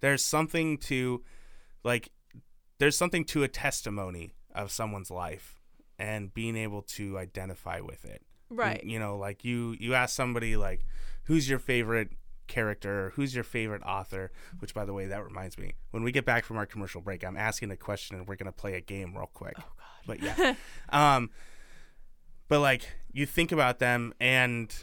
there's something to, like, there's something to a testimony of someone's life and being able to identify with it. right. You know, like you you ask somebody like, who's your favorite character? Who's your favorite author? Which, by the way, that reminds me. When we get back from our commercial break, I'm asking a question and we're gonna play a game real quick. Oh God. But yeah. um. But like you think about them and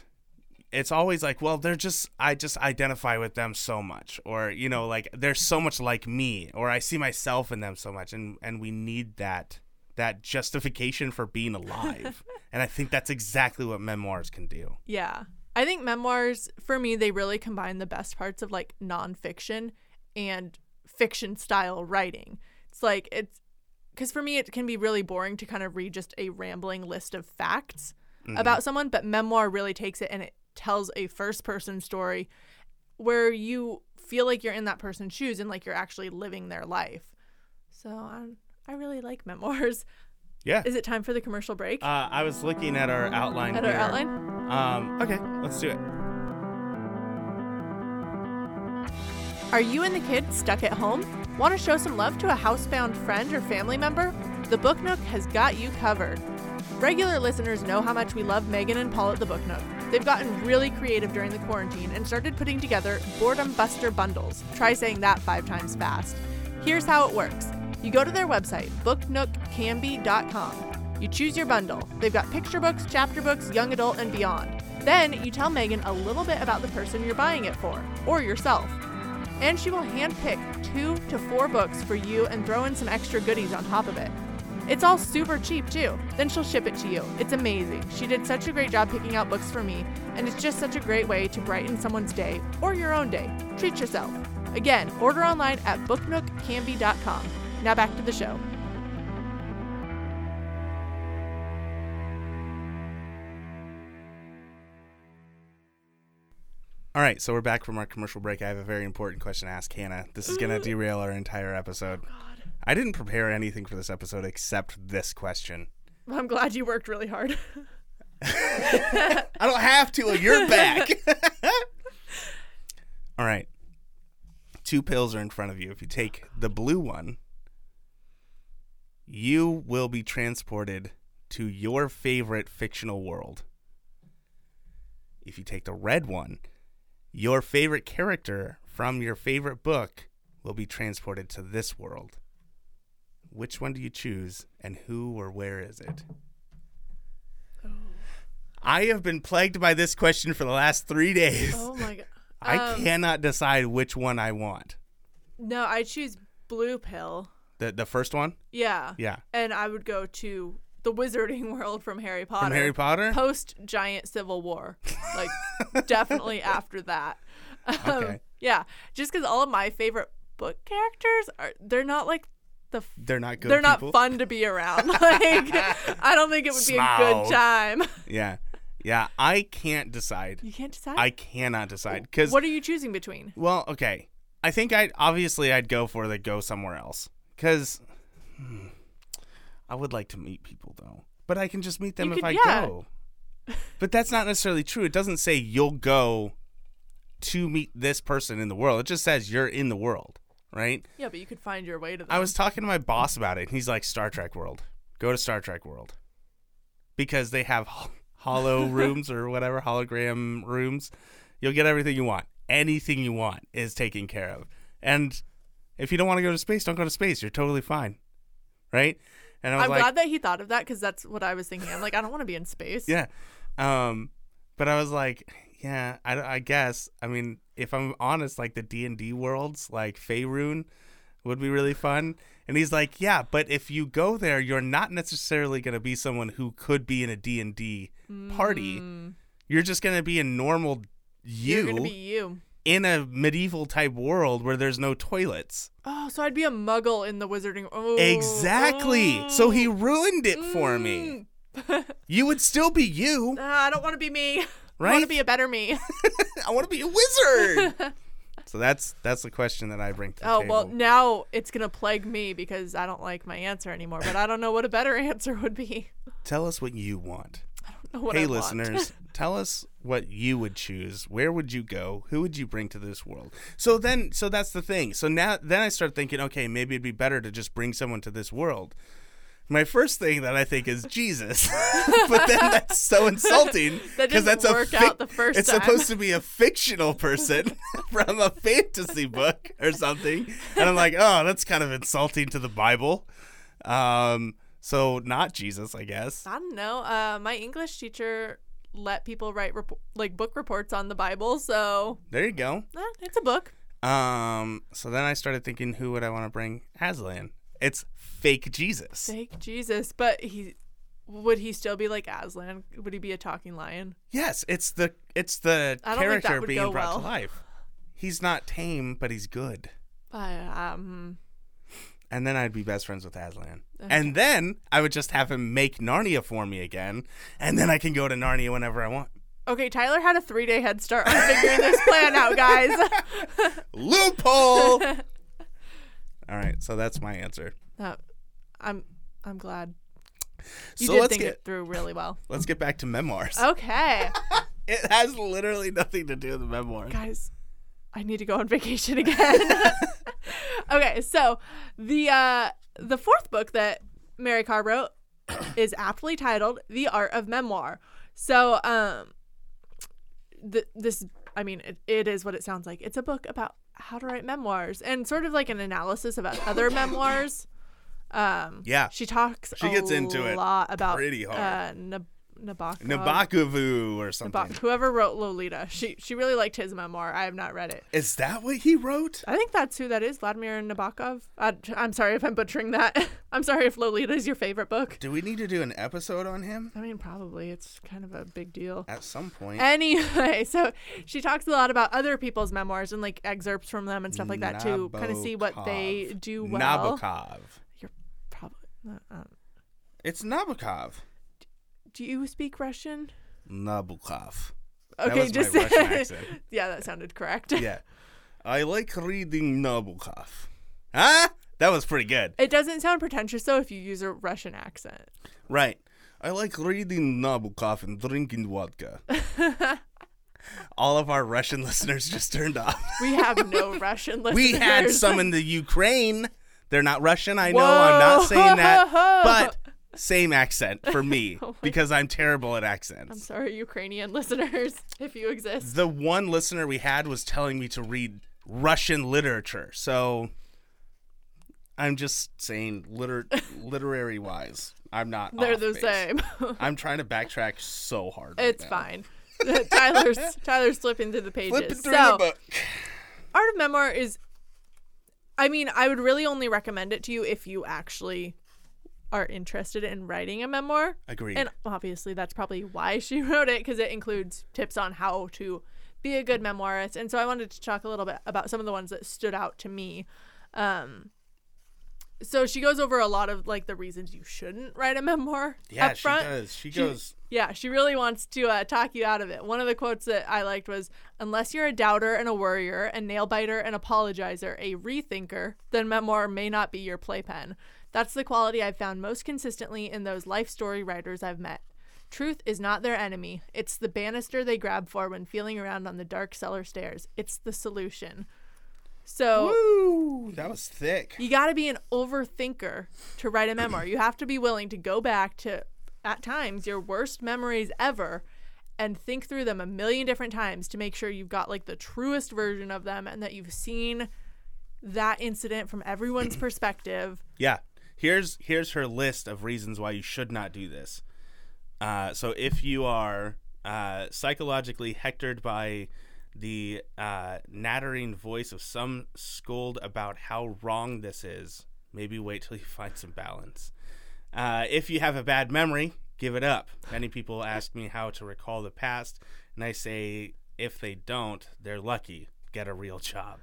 it's always like, well, they're just I just identify with them so much, or you know, like they're so much like me, or I see myself in them so much, and and we need that that justification for being alive, and I think that's exactly what memoirs can do. Yeah. I think memoirs, for me, they really combine the best parts of like nonfiction and fiction style writing. It's like, it's because for me, it can be really boring to kind of read just a rambling list of facts about someone, but memoir really takes it and it tells a first person story where you feel like you're in that person's shoes and like you're actually living their life. So um, I really like memoirs. Yeah. Is it time for the commercial break? Uh, I was looking at our outline. At our outline? Um. Okay, let's do it. Are you and the kids stuck at home? Want to show some love to a housebound friend or family member? the Book Nook has got you covered. Regular listeners know how much we love Megan and Paul at the Book Nook. They've gotten really creative during the quarantine and started putting together boredom buster bundles. Try saying that five times fast. Here's how it works you go to their website, booknookcanby.com. You choose your bundle. They've got picture books, chapter books, young adult, and beyond. Then you tell Megan a little bit about the person you're buying it for, or yourself. And she will handpick two to four books for you and throw in some extra goodies on top of it. It's all super cheap too. Then she'll ship it to you. It's amazing. She did such a great job picking out books for me, and it's just such a great way to brighten someone's day or your own day. Treat yourself. Again, order online at booknookcanby.com. Now back to the show. All right, so we're back from our commercial break. I have a very important question to ask Hannah. This is going to mm. derail our entire episode. Oh, God. I didn't prepare anything for this episode except this question. I'm glad you worked really hard. I don't have to. You're back. All right. Two pills are in front of you. If you take the blue one, you will be transported to your favorite fictional world. If you take the red one, your favorite character from your favorite book will be transported to this world. Which one do you choose, and who or where is it? I have been plagued by this question for the last three days. oh my god. I Um, cannot decide which one I want. No, I choose blue pill. The the first one? Yeah. Yeah. And I would go to the wizarding world from Harry Potter. From Harry Potter? Post giant civil war. Like definitely after that. Um, Okay. Yeah, just cuz all of my favorite book characters are they're not like the f- They're not good they're people. not fun to be around. Like I don't think it would be a good time. Yeah. Yeah, I can't decide. You can't decide. I cannot decide cuz what are you choosing between? well, okay. I think I obviously I'd go for the go somewhere else cuz I would like to meet people though. But I can just meet them You if could- I yeah. go. But that's not necessarily true. It doesn't say you'll go to meet this person in the world. It just says you're in the world, right? Yeah, but you could find your way to them. I was talking to my boss about it, and he's like, Star Trek World. Go to Star Trek World. Because they have hollow rooms or whatever, hologram rooms. You'll get everything you want. Anything you want is taken care of. And if you don't want to go to space, don't go to space. You're totally fine. Right? And I was I'm like, glad that he thought of that because that's what I was thinking. I'm like, I don't want to be in space. yeah. Um, but I was like, yeah, I, I guess. I mean, if I'm honest, like the D and D worlds, like Faerun, would be really fun. And he's like, yeah, but if you go there, you're not necessarily going to be someone who could be in a D and D party. Mm, You're just going to be a normal you. You're gonna be you. In a medieval type world where there's no toilets. Oh, so I'd be a muggle in the wizarding. Oh, Exactly. So he ruined it for Mm. me. You would still be you, Ah, I don't want to be me. I want to be a better me. I want to be a wizard. so that's that's the question that I bring to the oh table. well, now it's gonna plague me because I don't like my answer anymore. But I don't know what a better answer would be. Tell us what you want. I don't know what hey, listeners, tell us what you would choose. Where would you go? Who would you bring to this world? So then, so that's the thing. So now, then I start thinking, okay, maybe it'd be better to just bring someone to this world. My first thing that I think is Jesus, but then that's so insulting because didn't that's a work fic- out the first It's time. supposed to be a fictional person from a fantasy book or something, and I'm like, oh, that's kind of insulting to the Bible. Um, so not Jesus, I guess. I don't know. Uh, my English teacher let people write rep- like book reports on the Bible, so There you go. eh, it's a book. Um, so then I started thinking, who would I want to bring Aslan? It's fake Jesus. Fake Jesus, but he would he still be like Aslan? Would he be a talking lion? Yes, it's the it's the I don't think that character being brought well. to life. He's not tame, but he's good. I um. And then I'd be best friends with Aslan. And then I would just have him make Narnia for me again, and then I can go to Narnia whenever I want. Okay, Tyler had a three day head start on figuring this plan out, guys. Loophole. All right, so that's my answer. Uh, I'm I'm glad you so did let's think get it through really well. let's get back to memoirs. Okay, It has literally nothing to do with memoirs. guys, I need to go on vacation again. okay, so the uh the fourth book that Mary Karr wrote is aptly titled "The Art of Memoir." So, um, th- this, I mean, it, it is what it sounds like. It's a book about how to write memoirs and sort of like an analysis about other memoirs. Um, Yeah. she talks. She gets a into it a lot about pretty hard. Uh, Nabokov. Nabakovu or something. Nabok- whoever wrote Lolita. She she really liked his memoir. I have not read it. Is that what he wrote? I think that's who that is, Vladimir Nabokov. I, I'm sorry if I'm butchering that. I'm sorry if Lolita is your favorite book. Do we need to do an episode on him I mean, probably it's kind of a big deal. at some point? Anyway, so she talks a lot about other people's memoirs and like excerpts from them and stuff like that to kind of see what they do well. Nabokov. You're probably. Uh, um, It's Nabokov. Do you speak Russian? Nabokov. Okay, was just my Russian accent. yeah, that sounded correct. Yeah. I like reading Nabokov. Huh? That was pretty good. It doesn't sound pretentious though if you use a Russian accent. Right. I like reading Nabokov and drinking vodka. All of our Russian listeners just turned off. We have no Russian listeners. we had some in the Ukraine. They're not Russian. I know I'm not saying that, but same accent for me Oh because I'm terrible at accents. I'm sorry, Ukrainian listeners, if you exist. The one listener we had was telling me to read Russian literature. So I'm just saying liter- literary wise, I'm not They're the base. same. I'm trying to backtrack so hard. right it's now. fine. Uh, Tyler's Tyler's flipping through the pages. Flipping through so, the book. Art of Memoir is I mean, I would really only recommend it to you if you actually are interested in writing a memoir. Agreed. And obviously that's probably why she wrote it because it includes tips on how to be a good memoirist. And so I wanted to talk a little bit about some of the ones that stood out to me. Um so she goes over a lot of like the reasons you shouldn't write a memoir yeah, she does. She She- goes. Yeah, she really wants to uh, talk you out of it. One of the quotes that I liked was Unless you're a doubter and a worrier, a nail biter and apologizer, a rethinker, then memoir may not be your playpen. That's the quality I've found most consistently in those life story writers I've met. Truth is not their enemy, it's the banister they grab for when feeling around on the dark cellar stairs. It's the solution. So. Woo! That was thick. You got to be an overthinker to write a memoir. You have to be willing to go back to, at times, your worst memories ever and think through them a million different times to make sure you've got like the truest version of them and that you've seen that incident from everyone's perspective. Yeah. Here's here's her list of reasons why you should not do this. Uh, so if you are uh, psychologically hectored by the uh, nattering voice of some scold about how wrong this is, maybe wait till you find some balance. Uh, if you have a bad memory, give it up. Many people ask me how to recall the past, and I say if they don't, they're lucky. Get a real job.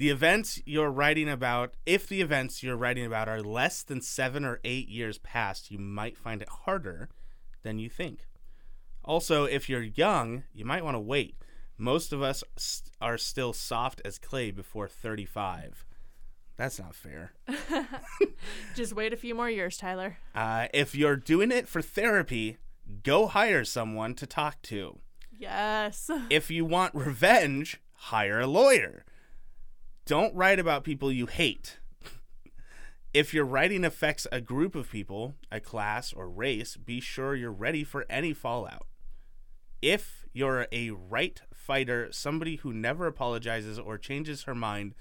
The events you're writing about, if the events you're writing about are less than seven or eight years past, you might find it harder than you think. Also, if you're young, you might want to wait. Most of us st- are still soft as clay before 35. That's not fair. Just wait a few more years, Tyler. Uh, if you're doing it for therapy, go hire someone to talk to. Yes. If you want revenge, hire a lawyer. Don't write about people you hate. If your writing affects a group of people, a class, or race, be sure you're ready for any fallout. If you're a right fighter, somebody who never apologizes or changes her mind,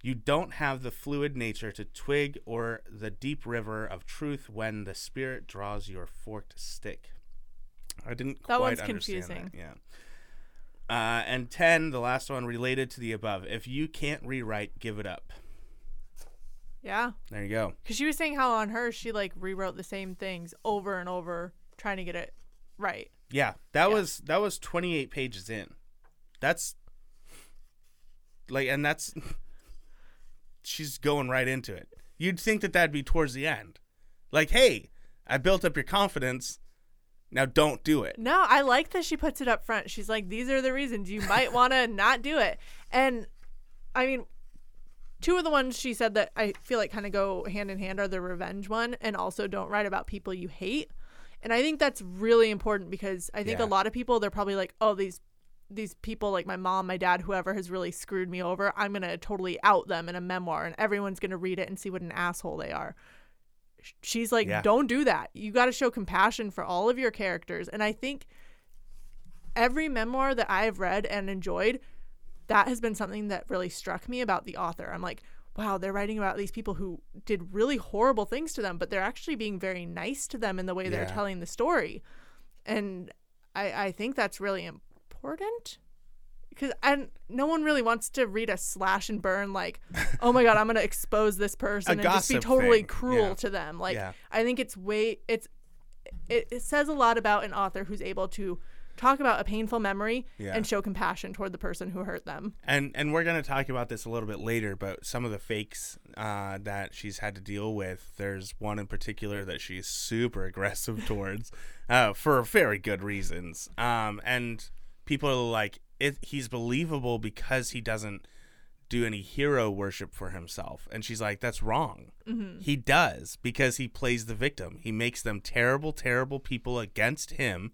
you don't have the fluid nature to twig or the deep river of truth when the spirit draws your forked stick. I didn't That quite one's understand confusing. That. Yeah. Uh, and 10, the last one related to the above. If you can't rewrite, give it up. Yeah. There you go. Because she was saying how on her, she like rewrote the same things over and over, trying to get it right. Yeah, that Yeah. was that was 28 pages in. That's like and that's she's going right into it. You'd think that that'd be towards the end. Like, "Hey, I built up your confidence. Now don't do it." No, I like that she puts it up front. She's like, these are the reasons you might want to not do it. And I mean, two of the ones she said that I feel like kind of go hand in hand are the revenge one and also don't write about people you hate. And I think that's really important because I think Yeah. a lot of people they're probably like, oh, these these people like my mom, my dad, whoever has really screwed me over, I'm going to totally out them in a memoir and everyone's going to read it and see what an asshole they are. She's like, Yeah. don't do that. You got to show compassion for all of your characters. And I think every memoir that I've read and enjoyed, that has been something that really struck me about the author. I'm like, wow, they're writing about these people who did really horrible things to them, but they're actually being very nice to them in the way they're telling the story. And I, I think that's really important because and no one really wants to read a slash and burn like oh my god i'm gonna expose this person and just be totally thing, cruel yeah. to them like Yeah. i think it's way it's it, it says a lot about an author who's able to talk about a painful memory Yeah. and show compassion toward the person who hurt them and and we're gonna talk about this a little bit later, but some of the fakes uh, that she's had to deal with. There's one in particular that she's super aggressive towards, uh, for very good reasons. Um, and people are like, it, he's believable because he doesn't do any hero worship for himself. And she's like, that's wrong. Mm-hmm. He does because he plays the victim. He makes them terrible, terrible people against him.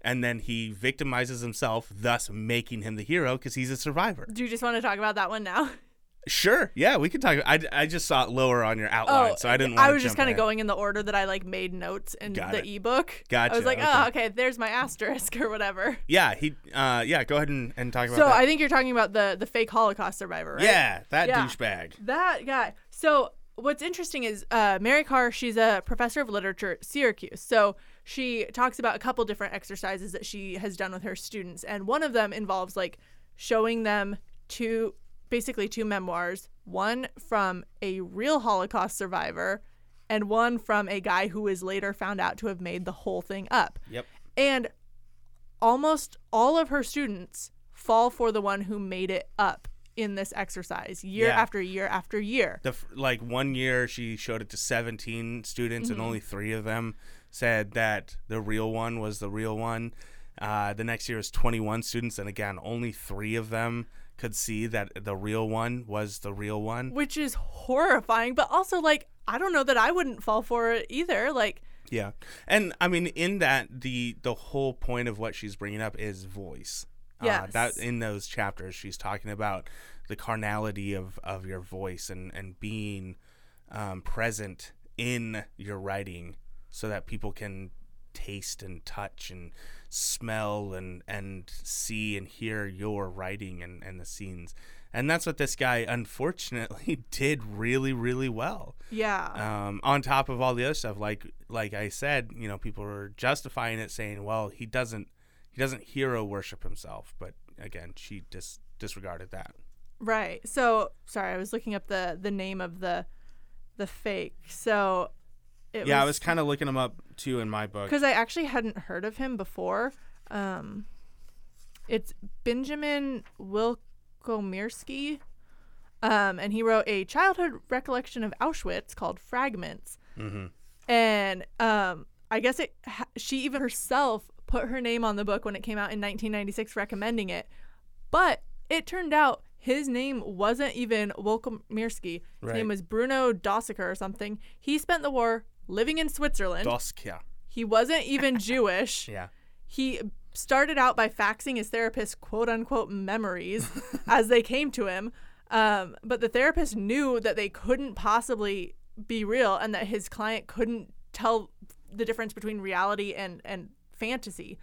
And then he victimizes himself, thus making him the hero because he's a survivor. do you just want to talk about that one now Sure. Yeah, we can talk. I, I just saw it lower on your outline, so I didn't. Oh, I was just kind of going in the order that I like made notes in Got the it. ebook. I was like, okay. oh, okay, there's my asterisk or whatever. Yeah, he. Uh, yeah, go ahead and, and talk about it. So that. I think you're talking about the the fake Holocaust survivor, right? Yeah, that Yeah. douchebag. That guy. So what's interesting is uh, Mary Karr. She's a professor of literature at Syracuse. So she talks about a couple different exercises that she has done with her students, and one of them involves like showing them two, basically two memoirs. One from a real Holocaust survivor, and one from a guy who was later found out to have made the whole thing up. Yep. And almost all of her students fall for the one who made it up in this exercise year Yeah. after year after year. The f- like one year she showed it to 17 students, Mm-hmm. and only three of them said that the real one was the real one. Uh, the next year was 21 students, and again, only three of them could see that the real one was the real one. Which is horrifying, but also like I don't know that I wouldn't fall for it either. Like Yeah, and I mean, in that the the whole point of what she's bringing up is voice. Uh, that in those chapters, she's talking about the carnality of of your voice and and being um, present in your writing, so that people can taste and touch and smell and and see and hear your writing and and the scenes. And that's what this guy unfortunately did really really well yeah. um, on top of all the other stuff like like i said you know people were justifying it saying well he doesn't he doesn't hero worship himself but again she dis- disregarded that Right. So sorry, I was looking up the the name of the the fake. So it yeah i was kind of looking him up too in my book because I actually hadn't heard of him before. Um, it's Benjamin Wilkomirski, um, and he wrote a childhood recollection of Auschwitz called Fragments. mm-hmm. And um, I guess it ha- she even herself put her name on the book when it came out in 1996, recommending it. But it turned out his name wasn't even Wilkomirski. His Right. name was Bruno Dossiker or something. He spent the war living in Switzerland. Doskia. He wasn't even Jewish. yeah He started out by faxing his therapist quote unquote memories as they came to him. Um, but the therapist knew that they couldn't possibly be real and that his client couldn't tell the difference between reality and, and fantasy.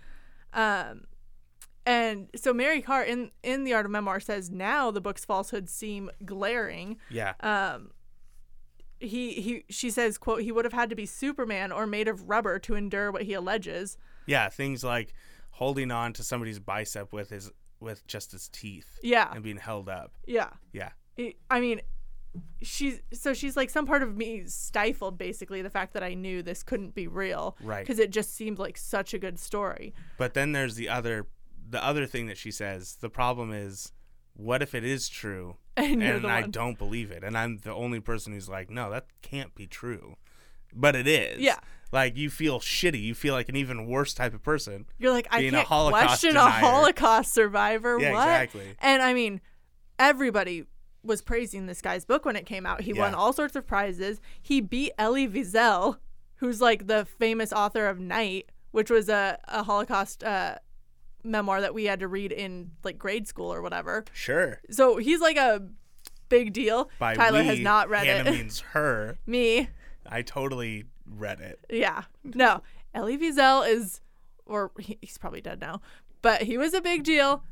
Um, and so Mary Karr in, in The Art of Memoir says now the book's falsehoods seem glaring yeah um he he she says quote he would have had to be superman or made of rubber to endure what he alleges. Yeah things like holding on to somebody's bicep with his with just his teeth yeah. and being held up. Yeah. Yeah. I- i mean she's so she's like some part of me stifled basically the fact that i knew this couldn't be real Right. because it just seemed like such a good story. But then there's the other the other thing that she says. The problem is what if it is true and and I one don't believe it and I'm the only person who's like, "No, that can't be true." But it is. Yeah. Like you feel shitty. You feel like an even worse type of person. you're like i a can't Holocaust question denier. a holocaust survivor Yeah, what exactly. and i mean everybody was praising this guy's book when it came out he won all sorts of prizes he beat elie wiesel who's like the famous author of night which was a, a holocaust uh, memoir that we had to read in like grade school or whatever Sure. so he's like a big deal By tyler we, has not read Hannah it means her. me I totally read it. Yeah. No. Elie Wiesel is, or he- he's probably dead now, but he was a big deal.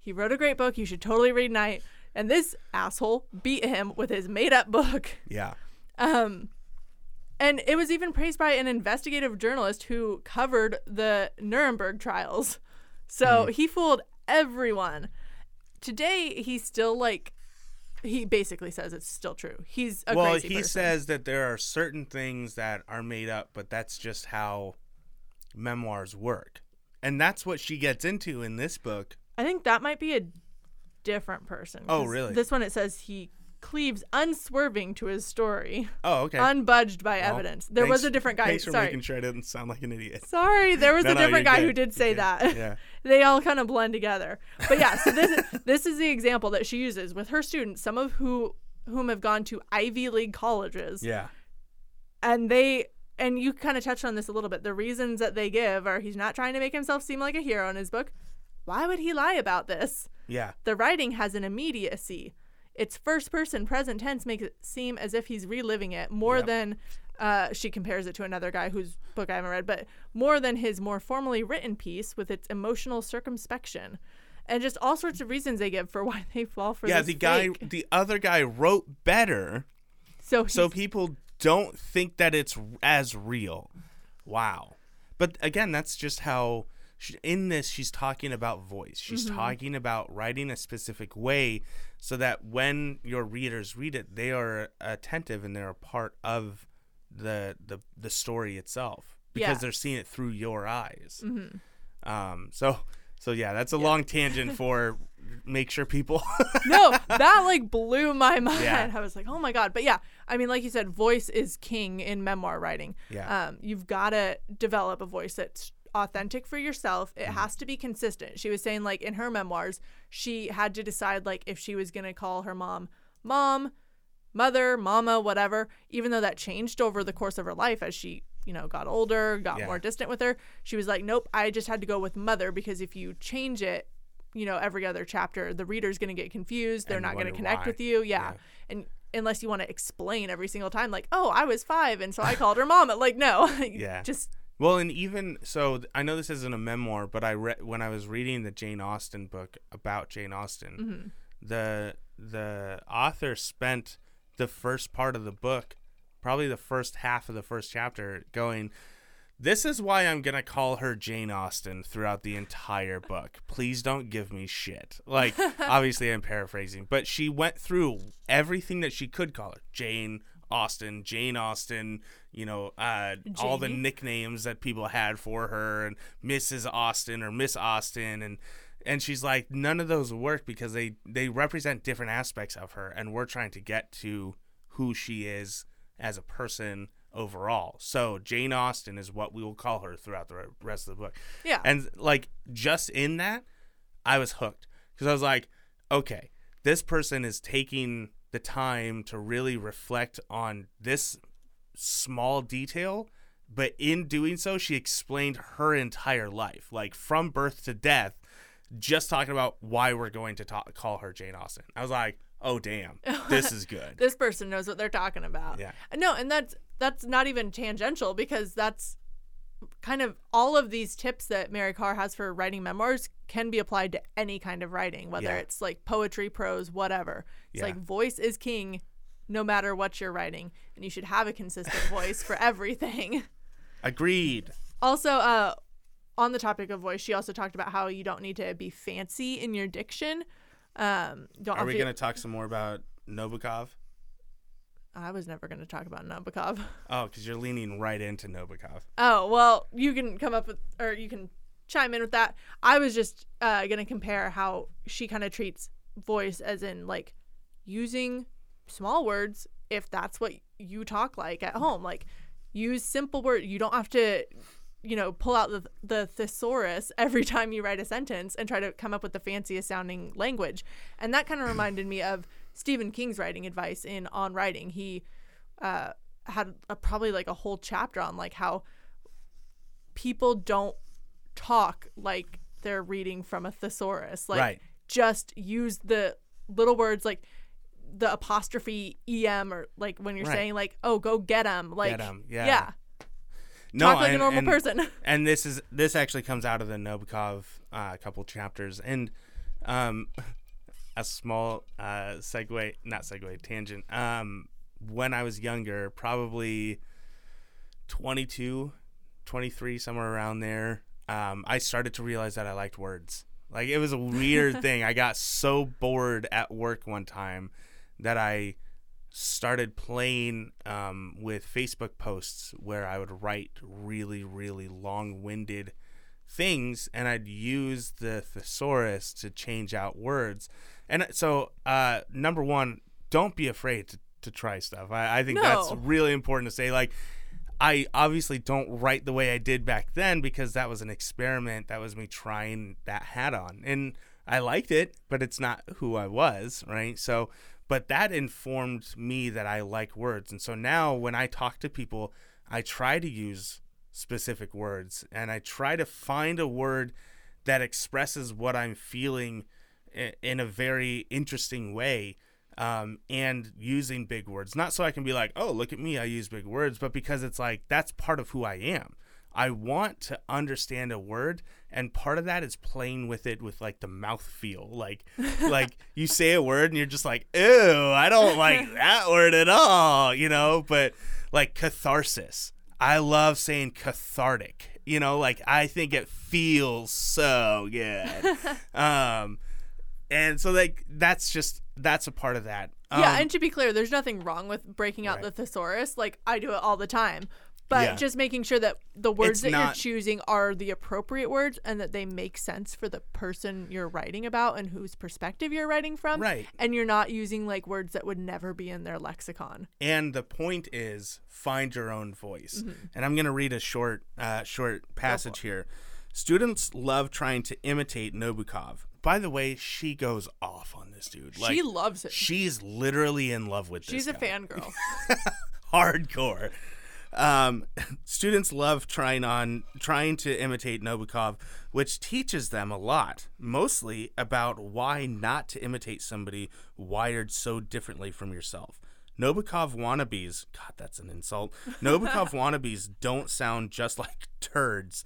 He wrote a great book. You should totally read Night. And this asshole beat him with his made up book. Yeah. Um, and it was even praised by an investigative journalist who covered the Nuremberg trials. So Hmm. he fooled everyone. Today, he's still like, he basically says it's still true. He's a well, he person. says that there are certain things that are made up, but that's just how memoirs work. And that's what she gets into in this book. I think that might be a different person. Oh, really? This one it says he cleaves unswerving to his story, Oh, okay. unbudged by Well, evidence. There was a different guy. Thanks for Sorry. making sure I didn't sound like an idiot. Sorry, there was No, a different you're guy who did say that. Yeah. they all kind of blend together. But yeah, so this is, this is the example that she uses with her students, some of who whom have gone to Ivy League colleges, Yeah. and they and you kind of touched on this a little bit. The reasons that they give are he's not trying to make himself seem like a hero in his book. Why would he lie about this? Yeah. The writing has an immediacy. Its first person present tense makes it seem as if he's reliving it more Yep. than uh, she compares it to another guy whose book I haven't read, but more than his more formally written piece with its emotional circumspection. And just all sorts of reasons they give for why they fall for yeah, this the guy fake. the other guy wrote better, So, so people don't think that it's as real. Wow. But again, that's just how she, in this she's talking about voice. She's Mm-hmm. talking about writing a specific way so that when your readers read it, they are attentive and they're a part of the the the story itself because Yeah. they're seeing it through your eyes. Mhm. Um so so yeah, that's a long tangent for make sure people no, that like blew my mind. Yeah. I was like, oh my god. But yeah, I mean, like you said, voice is king in memoir writing. Yeah. Um, you've got to develop a voice that's authentic for yourself. It mm-hmm. has to be consistent. She was saying like in her memoirs, she had to decide like if she was gonna call her mom, mom, mother, mama, whatever. Even though that changed over the course of her life as she you know got older, got Yeah. more distant with her. She was like, nope, I just had to go with mother because if you change it you know every other chapter the reader's going to get confused they're And not going to connect why. with you yeah. Yeah. and unless you want to explain every single time like oh i was five and so i called her mom like no Yeah. just Well, and even so, I know this isn't a memoir, but I read when I was reading the Jane Austen book about Jane Austen. mhm. The the author spent the first part of the book, probably the first half of the first chapter, going. This is why I'm gonna call her Jane Austen throughout the entire book. Please don't give me shit. Like, obviously, I'm paraphrasing, but she went through everything that she could call her Jane Austen, Jane Austen, you know, uh, all the nicknames that people had for her, and Mrs. Austin or Miss Austin, and and she's like, none of those work because they they represent different aspects of her, and we're trying to get to who she is as a person overall. So Jane Austen is what we will call her throughout the rest of the book. yeah And like just in that, I was hooked because I was like, okay, this person is taking the time to really reflect on this small detail, but in doing so, she explained her entire life, like from birth to death, just talking about why we're going to talk, call her Jane Austen. I was like, oh damn, this is good. this person knows what they're talking about Yeah. no and that's that's not even tangential because that's kind of all of these tips that Mary Karr has for writing memoirs can be applied to any kind of writing, whether Yeah. it's like poetry, prose, whatever. It's Yeah. like voice is king no matter what you're writing, and you should have a consistent voice for everything. Agreed. Also, uh, on the topic of voice, she also talked about how you don't need to be fancy in your diction. Um, don't Are we going to talk some more about Nabokov? I was never going to talk about Nabokov. Oh, because you're leaning right into Nabokov. Oh, well, you can come up with, or you can chime in with that. I was just uh, going to compare how she kind of treats voice as in like using small words if that's what you talk like at home. Like use simple words. You don't have to, you know, pull out the, the thesaurus every time you write a sentence and try to come up with the fanciest sounding language. And that kind of reminded me of Stephen King's writing advice in On Writing. He uh, had a, probably like a whole chapter on like how people don't talk like they're reading from a thesaurus. Like Right. just use the little words like the apostrophe em or like when you're Right. saying like oh go get 'em like Get 'em, yeah. yeah No, talk like a normal and- person. and this is this actually comes out of the Nabokov uh, couple chapters and um a small uh segue not segue tangent. Um when I was younger probably 22 23 somewhere around there um I started to realize that I liked words. Like it was a weird thing. I got so bored at work one time that I started playing um, with Facebook posts where I would write really, really long winded things and I'd use the thesaurus to change out words. And so, uh, number one, don't be afraid to, to try stuff. I, I think that's really important to say. Like, I obviously don't write the way I did back then because that was an experiment. That was me trying that hat on. And I liked it, but it's not who I was, right? So, but that informed me that I like words. And so now when I talk to people, I try to use specific words and I try to find a word that expresses what I'm feeling in a very interesting way um, and using big words. Not so I can be like, oh, look at me, I use big words, but because it's like that's part of who I am. I want to understand a word, and part of that is playing with it with like the mouth feel. Like, like you say a word and you're just like, ew, I don't like that word at all, you know. But like catharsis, I love saying cathartic. You know, like I think it feels so good. um, and so like that's just that's a part of that. yeah, Um, and to be clear, there's nothing wrong with breaking out Right. the thesaurus. Like I do it all the time. But Yeah. just making sure that the words It's that not- you're choosing are the appropriate words and that they make sense for the person you're writing about and whose perspective you're writing from. Right. And you're not using like words that would never be in their lexicon. And the point is find your own voice. Mm-hmm. And I'm going to read a short uh, short passage here. Students love trying to imitate Nabokov. By the way, she goes off on this dude. Like she loves it. she's literally in love with this. She's a fangirl. hardcore. Um, students love trying on trying to imitate Nabokov, which teaches them a lot, mostly about why not to imitate somebody wired so differently from yourself. Nabokov wannabes, God, that's an insult. Nabokov wannabes don't sound just like turds,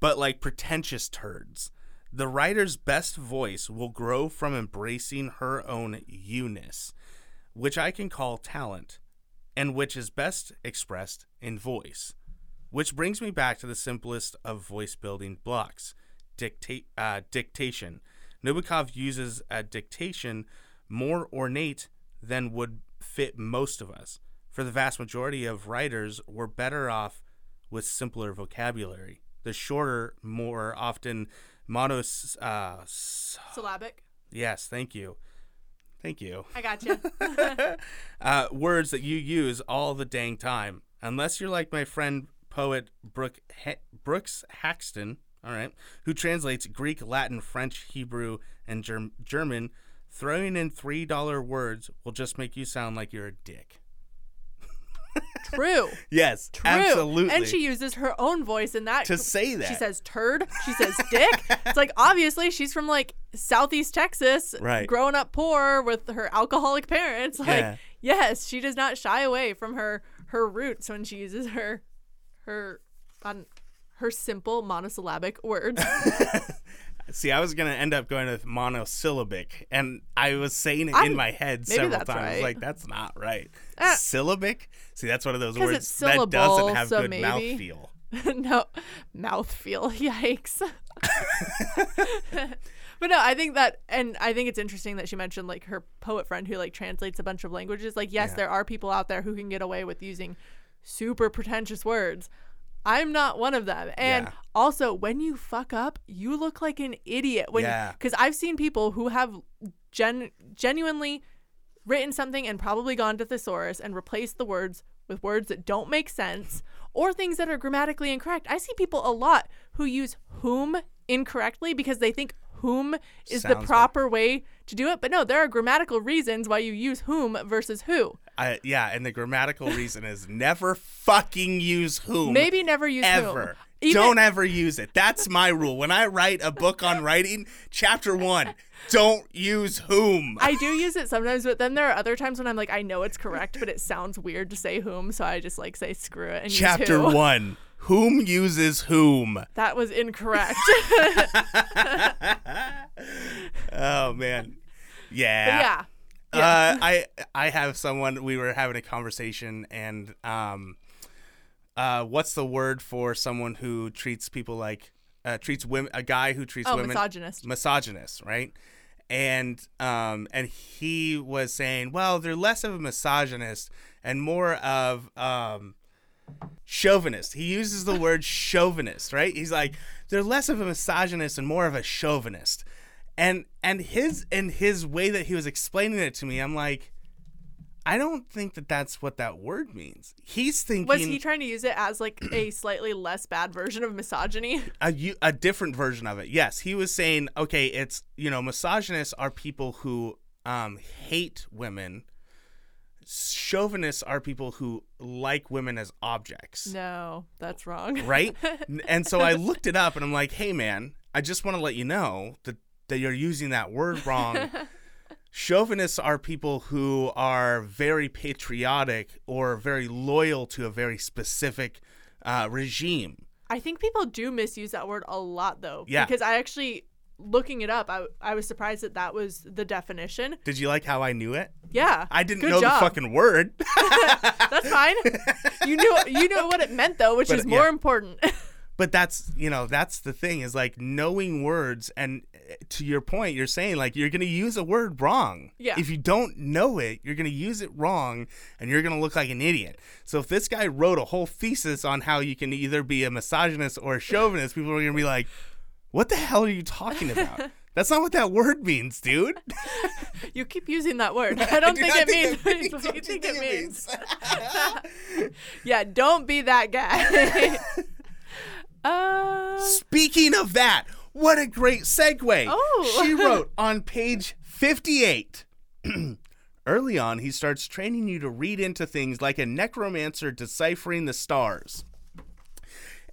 but like pretentious turds. The writer's best voice will grow from embracing her own you-ness, which I can call talent and which is best expressed in voice. Which brings me back to the simplest of voice building blocks dictate, uh, dictation. Nabokov uses a dictation more ornate than would fit most of us. For the vast majority of writers, we're better off with simpler vocabulary. The shorter, more often monos. Uh, Syllabic. yes, thank you. Thank you I got you. uh, words that you use all the dang time. Unless you're like my friend poet Brooke ha- Brooks Haxton, all right, who translates Greek, Latin, French, Hebrew, and Germ- German, throwing in three dollar words will just make you sound like you're a dick. True. Yes, True. absolutely. And she uses her own voice in that to say that She says turd. She says dick. it's like obviously she's from like southeast Texas, Right. growing up poor with her alcoholic parents. Like Yeah. yes, she does not shy away from her her roots when she uses her her on her simple monosyllabic words. See, I was gonna end up going with monosyllabic, and I was saying it in I'm- my head several times. right. Like that's not right. Ah. Syllabic. See, that's one of those words it's that doesn't have so good maybe. mouthfeel. no mouth feel yikes but no i think that and i think it's interesting that she mentioned like her poet friend who like translates a bunch of languages like yes Yeah. there are people out there who can get away with using super pretentious words i'm not one of them and Yeah. also when you fuck up you look like an idiot when Yeah. because i've seen people who have gen genuinely written something and probably gone to thesaurus and replaced the words with words that don't make sense or things that are grammatically incorrect. I see people a lot who use whom incorrectly because they think whom is the Sounds proper way to do it. But no, there are grammatical reasons why you use whom versus who. I, yeah, and the grammatical reason is never fucking use whom. Maybe never use ever. whom. Even- don't ever use it. That's my rule. When I write a book on writing, chapter one, don't use whom. I do use it sometimes, but then there are other times when I'm like, I know it's correct, but it sounds weird to say whom, so I just like say screw it and chapter use who. one, Whom uses whom? That was incorrect. oh man. Yeah. But yeah. Uh, I I have someone we were having a conversation and um uh what's the word for someone who treats people like uh treats women a guy who treats Oh, women misogynist. misogynist, right? And um and he was saying, well, they're less of a misogynist and more of um chauvinist. He uses the word chauvinist, right? He's like they're less of a misogynist and more of a chauvinist. And and his and his way that he was explaining it to me, I'm like I don't think that that's what that word means. He's thinking Was he trying to use it as like a slightly less bad version of misogyny? a, a different version of it. Yes, he was saying, okay, it's you know, misogynists are people who um, hate women. Chauvinists are people who like women as objects, No, that's wrong. right? And so I looked it up, and I'm like, hey, man, I just want to let you know that that you're using that word wrong. Chauvinists are people who are very patriotic or very loyal to a very specific uh, regime. I think people do misuse that word a lot though. Yeah. Because I actually looking it up, I, I was surprised that that was the definition. Did you like how I knew it? Yeah. I didn't Good know job. the fucking word. That's fine. you knew you know what it meant though, which But, is more yeah. important. but that's, you know, that's the thing is like knowing words and to your point, you're saying like you're going to use a word wrong. Yeah. If you don't know it, you're going to use it wrong and you're going to look like an idiot. So if this guy wrote a whole thesis on how you can either be a misogynist or a chauvinist, people are going to be like, "What the hell are you talking about?" That's not what that word means, dude. you keep using that word. I don't do think it means think what means you what think it means. means. Yeah, don't be that guy. uh Speaking of that, what a great segue. Oh. She wrote on page 58. Early on, he starts training you to read into things like a necromancer deciphering the stars.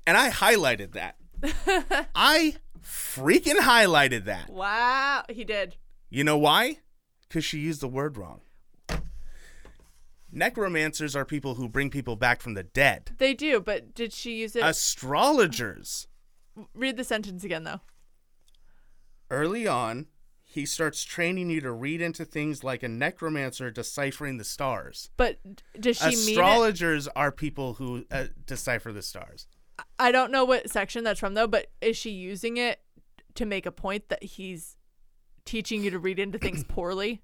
And I highlighted that. I freaking highlighted that. wow, he did. You know why? Because she used the word wrong. Necromancers are people who bring people back from the dead. They do, but did she use it? Astrologers Read the sentence again though. Early on, he starts training you to read into things like a necromancer deciphering the stars. But does she? Astrologers are people who uh, decipher the stars. I don't know what section that's from though, but is she using it to make a point that he's teaching you to read into things poorly?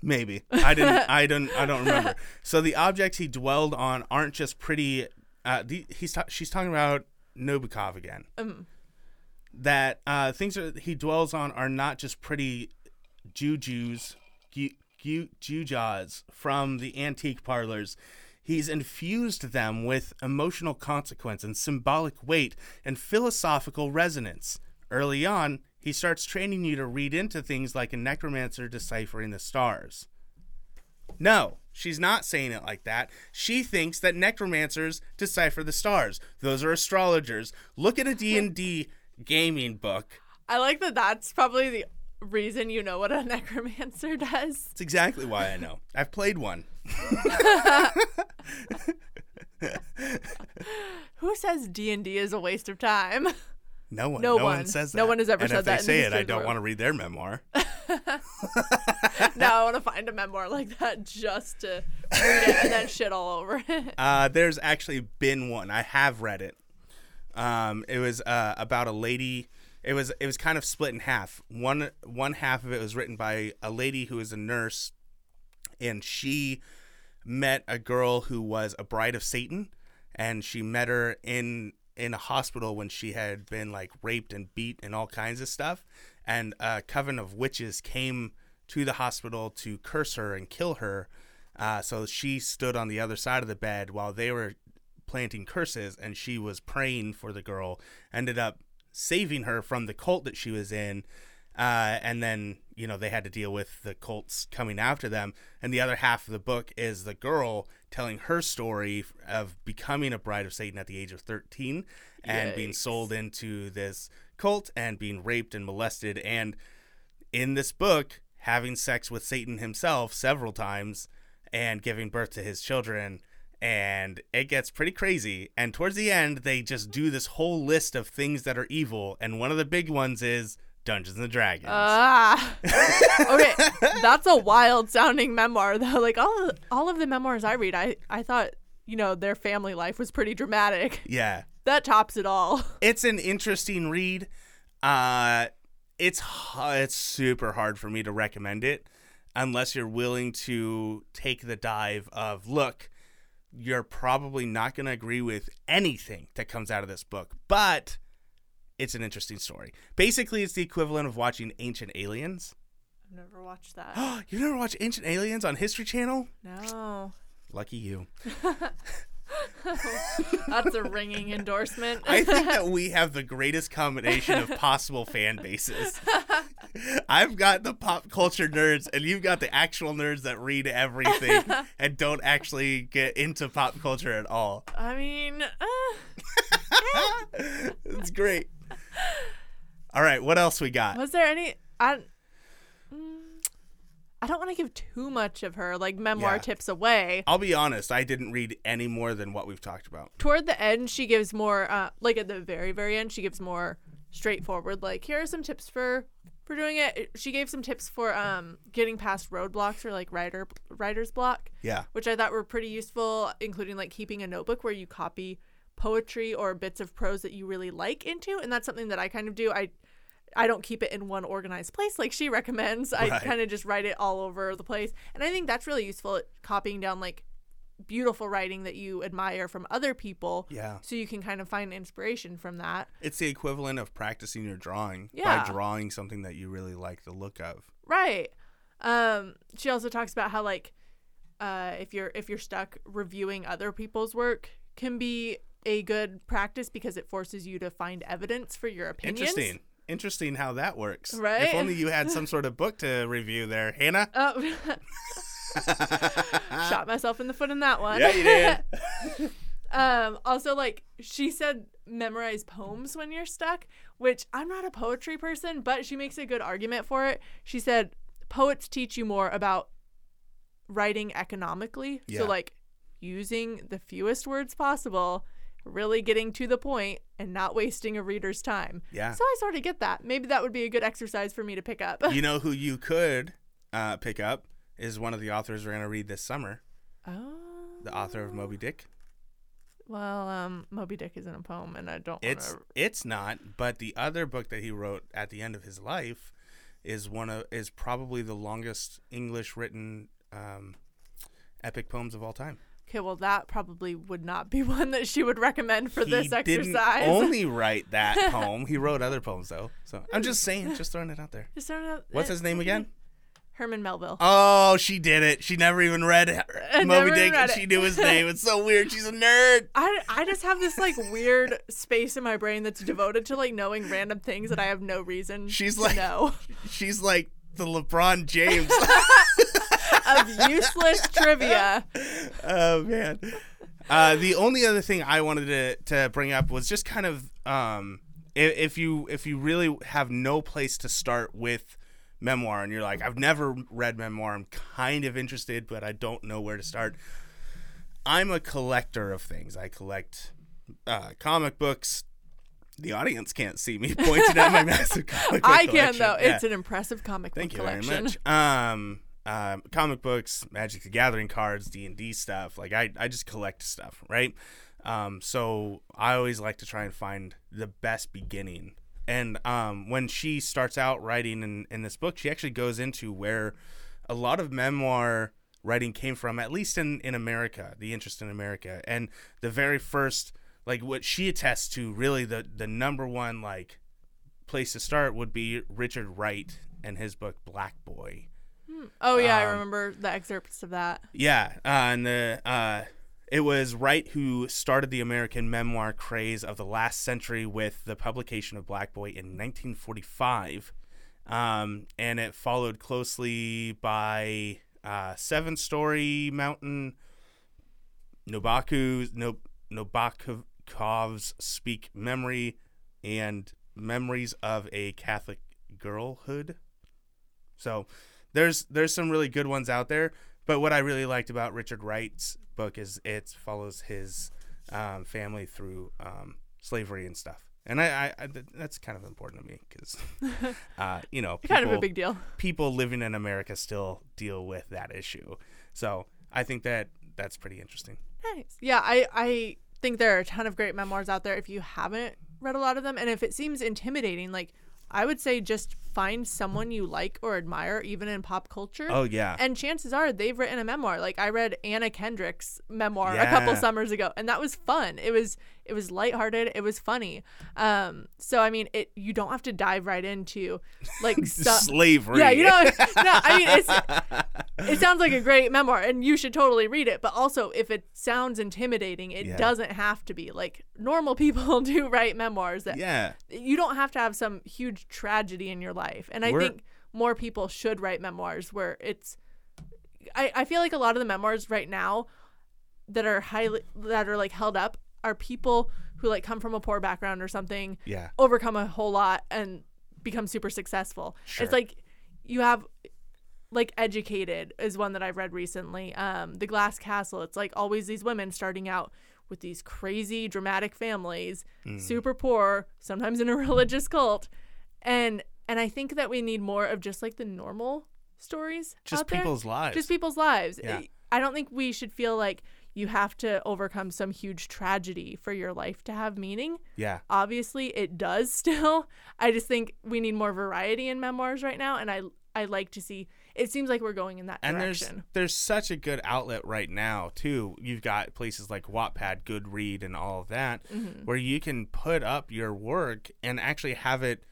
Maybe I didn't. I don't. I don't remember. So the objects he dwelled on aren't just pretty. Uh, the, he's ta- she's talking about Nabokov again. Um, That uh, things that he dwells on are not just pretty jujus, ju- ju- jujas from the antique parlors. He's infused them with emotional consequence and symbolic weight and philosophical resonance. Early on, he starts training you to read into things like a necromancer deciphering the stars. No, she's not saying it like that. She thinks that necromancers decipher the stars. Those are astrologers. Look at a D&D gaming book. I like that. That's probably the reason you know what a necromancer does. It's exactly why I know. I've played one. Who says D and D is a waste of time? No one. No No, one. one. says that. No one has ever and said if that they say it, I history of the don't world. want to read their memoir. now I want to find a memoir like that just to read it and then shit all over it. Uh, there's actually been one. I have read it. Um, it was uh, about a lady. It was it was kind of split in half. One one half of it was written by a lady who is a nurse, and she met a girl who was a bride of Satan, and she met her in in a hospital when she had been like raped and beat and all kinds of stuff. And a coven of witches came to the hospital to curse her and kill her. Uh, so she stood on the other side of the bed while they were planting curses, and she was praying for the girl. Ended up saving her from the cult that she was in. Uh, and then, you know, they had to deal with the cults coming after them. And the other half of the book is the girl telling her story of becoming a bride of Satan at the age of 13 and being sold into this cult and being raped and molested. And in this book, having sex with Satan himself several times and giving birth to his children. And it gets pretty crazy. And towards the end, they just do this whole list of things that are evil, and one of the big ones is Dungeons and Dragons. Ah. okay, that's a wild sounding memoir though. Like all of, all of the memoirs I read, I I thought you know their family life was pretty dramatic. yeah, That tops it all. it's an interesting read. Uh, it's it's super hard for me to recommend it unless you're willing to take the dive of look. You're probably not going to agree with anything that comes out of this book, but it's an interesting story. Basically, it's the equivalent of watching Ancient Aliens. I've never watched that. you never watched Ancient Aliens on History Channel? No, Lucky you. that's a ringing endorsement. I think that we have the greatest combination of possible fan bases. I've got the pop culture nerds, and you've got the actual nerds that read everything and don't actually get into pop culture at all. I mean, uh, it's great. All right, what else we got? was there any? I. I don't want to give too much of her like memoir Yeah. tips away. I'll be honest, I didn't read any more than what we've talked about. toward the end she gives more uh like at the very very end she gives more straightforward like here are some tips for for doing it she gave some tips for um getting past roadblocks or like writer writer's block Yeah. which i thought were pretty useful including like keeping a notebook where you copy poetry or bits of prose that you really like into and that's something that i kind of do i I don't keep it in one organized place like she recommends. I kind of just write it all over the place. And I think that's really useful at copying down like beautiful writing that you admire from other people Yeah. so you can kind of find inspiration from that. It's the equivalent of practicing your drawing Yeah. by drawing something that you really like the look of. Right. Um she also talks about how like uh if you're if you're stuck reviewing other people's work can be a good practice because it forces you to find evidence for your opinions. Interesting. Interesting how that works. Right? If only you had some sort of book to review there, Hannah. Oh. Shot myself in the foot in that one. Yeah, you did. um also like she said memorize poems when you're stuck, which I'm not a poetry person, but she makes a good argument for it. She said poets teach you more about writing economically. Yeah. So like using the fewest words possible, really getting to the point and not wasting a reader's time. Yeah. So I sort of get that. Maybe that would be a good exercise for me to pick up. you know who you could uh, pick up is one of the authors we're going to read this summer. oh. The author of Moby Dick. Well, um, Moby Dick isn't a poem, and I don't. It's wanna... it's not, but the other book that he wrote at the end of his life is one of is probably the longest English written um, epic poems of all time. Okay, well, that probably would not be one that she would recommend for this he exercise. didn't only write that poem. He wrote other poems though. So I'm just saying, just throwing it out there. Just throwing out- What's his name again? Herman Melville. Oh, she did it. She never even read never Moby Dick, read and it. she knew his name. It's so weird. She's a nerd. I, I just have this like weird space in my brain that's devoted to like knowing random things that I have no reason She's to like- no. She's like the LeBron James. Of useless trivia. oh man. Uh, the only other thing I wanted to, to bring up was just kind of um, if, if you if you really have no place to start with memoir and you're like I've never read memoir I'm kind of interested but I don't know where to start. I'm a collector of things. I collect uh, comic books. The audience can't see me pointing at my massive comic book I can though. Yeah. It's an impressive comic Thank book you collection. very much. Um, um, comic books, Magic the Gathering cards, D and D stuff. Like I, I just collect stuff, right? Um, so I always like to try and find the best beginning. And um, when she starts out writing in, in this book, she actually goes into where a lot of memoir writing came from, at least in, in America, the interest in America. And the very first, like what she attests to, really the, the number one, like, place to start would be Richard Wright and his book Black Boy. Oh yeah, I Um, remember the excerpts of that. Yeah, uh, and the uh, it was Wright who started the American memoir craze of the last century with the publication of Black Boy in 1945, um, and it followed closely by uh, Seven Story Mountain, Nobaku no, Nabokov's Speak Memory, and Memories of a Catholic Girlhood. So there's there's some really good ones out there. But what I really liked about Richard Wright's book is it follows his um, family through um, slavery and stuff. And I, I, I th- that's kind of important to me because, uh, you know, kind of a big deal. people living in America still deal with that issue. So I think that that's pretty interesting. Nice. Yeah, I I think there are a ton of great memoirs out there if you haven't read a lot of them and if it seems intimidating like I would say just find someone you like or admire even in pop culture. Oh yeah, And chances are they've written a memoir. Like I read Anna Kendrick's memoir a couple summers ago, and that was fun. It was it was lighthearted. It was funny. Um, so I mean, it you don't have to dive right into like slavery. Yeah, you know, no, I mean, it's it sounds like a great memoir, and you should totally read it. But also, if it sounds intimidating, it Yeah. doesn't have to be. Like normal people do write memoirs that yeah, you don't have to have some huge tragedy in your life. And I We're- think more people should write memoirs where it's. I, I feel like a lot of the memoirs right now that are highly that are like held up are people who like come from a poor background or something yeah, overcome a whole lot and become super successful. Sure. It's like you have like educated is one that I've read recently. Um The Glass Castle. It's like always these women starting out with these crazy dramatic families, Mm. super poor, sometimes in a religious cult. And and I think that we need more of just like the normal stories just out there. people's lives. Just people's lives. Yeah. I don't think we should feel like you have to overcome some huge tragedy for your life to have meaning yeah, obviously it does still i just think we need more variety in memoirs right now and i i like to see it seems like we're going in that and there's direction there's such a good outlet right now too. You've got places like Wattpad, Goodread, and all of that, Mm-hmm. where you can put up your work and actually have it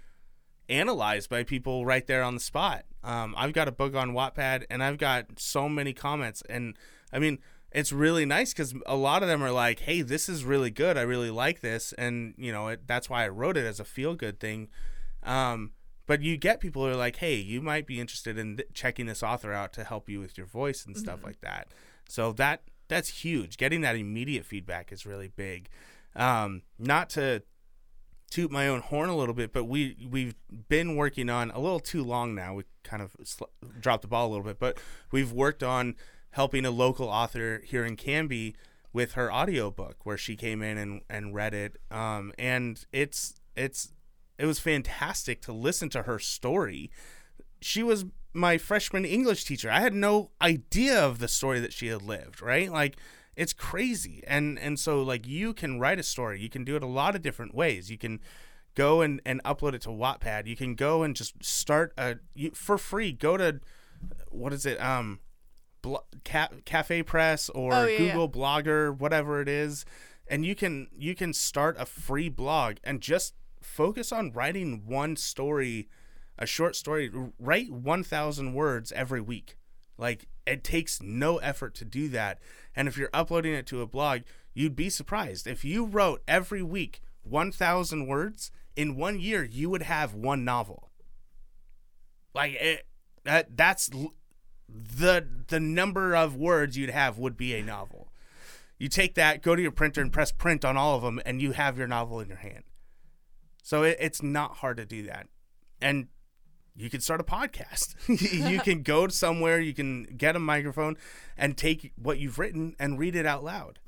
analyzed by people right there on the spot. Um, I've got a book on Wattpad, and I've got so many comments, and I mean. It's really nice because a lot of them are like, "Hey, this is really good. I really like this," and you know it, that's why I wrote it as a feel good thing. Um, but you get people who are like, "Hey, you might be interested in th- checking this author out to help you with your voice and stuff like that." So that that's huge. Getting that immediate feedback is really big. Um, not to toot my own horn a little bit, but we we've been working on a little too long now. We kind of sl- dropped the ball a little bit, but we've worked on helping a local author here in Canby with her audiobook where she came in and, and read it. Um, and it's it's it was fantastic to listen to her story. She was my freshman English teacher. I had no idea of the story that she had lived, right? Like it's crazy. And and so like you can write a story. You can do it a lot of different ways. You can go and, and upload it to Wattpad. You can go and just start a you, for free. Go to what is it? Um Blo- Ca- Cafe Press or Oh, yeah, yeah. Google Blogger, whatever it is, and you can you can start a free blog and just focus on writing one story, a short story. Write one thousand words every week. Like it takes no effort to do that, and if you're uploading it to a blog, you'd be surprised if you wrote every week one thousand words in one year. You would have one novel. Like it, that that's the the number of words you'd have would be a novel. You take that, go to your printer and press print on all of them, and you have your novel in your hand. So it, it's not hard to do that, and you can start a podcast. you can go somewhere, you can get a microphone, and take what you've written and read it out loud.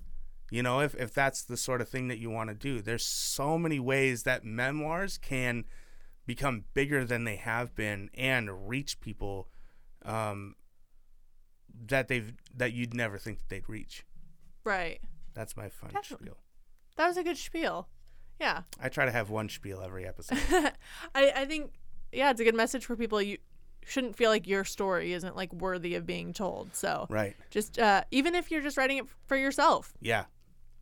You know, if if that's the sort of thing that you want to do, there's so many ways that memoirs can become bigger than they have been and reach people um, that they've that you'd never think that they'd reach. right That's my fun Definitely. spiel. that was a good spiel yeah I try to have one spiel every episode. I, I think yeah it's a good message for people you shouldn't feel like your story isn't like worthy of being told so right? just uh even if you're just writing it for yourself Yeah.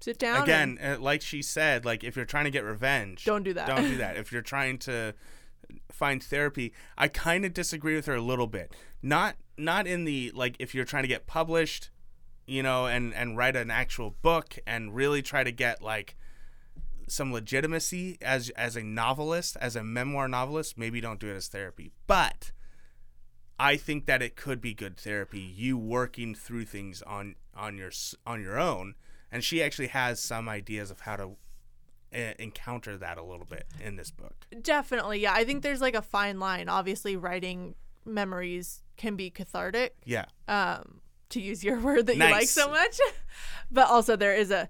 sit down Again, and uh, like she said, like if you're trying to get revenge, don't do that don't do that. If you're trying to find therapy, I kind of disagree with her a little bit. Not not in the like if you're trying to get published, you know, and and write an actual book and really try to get like some legitimacy as as a novelist, as a memoir novelist, maybe don't do it as therapy. But I think that it could be good therapy. You working through things on on your on your own, and she actually has some ideas of how to encounter that a little bit in this book. definitely yeah i think there's like a fine line obviously writing memories can be cathartic Yeah, um to use your word that you like so much. but also there is a,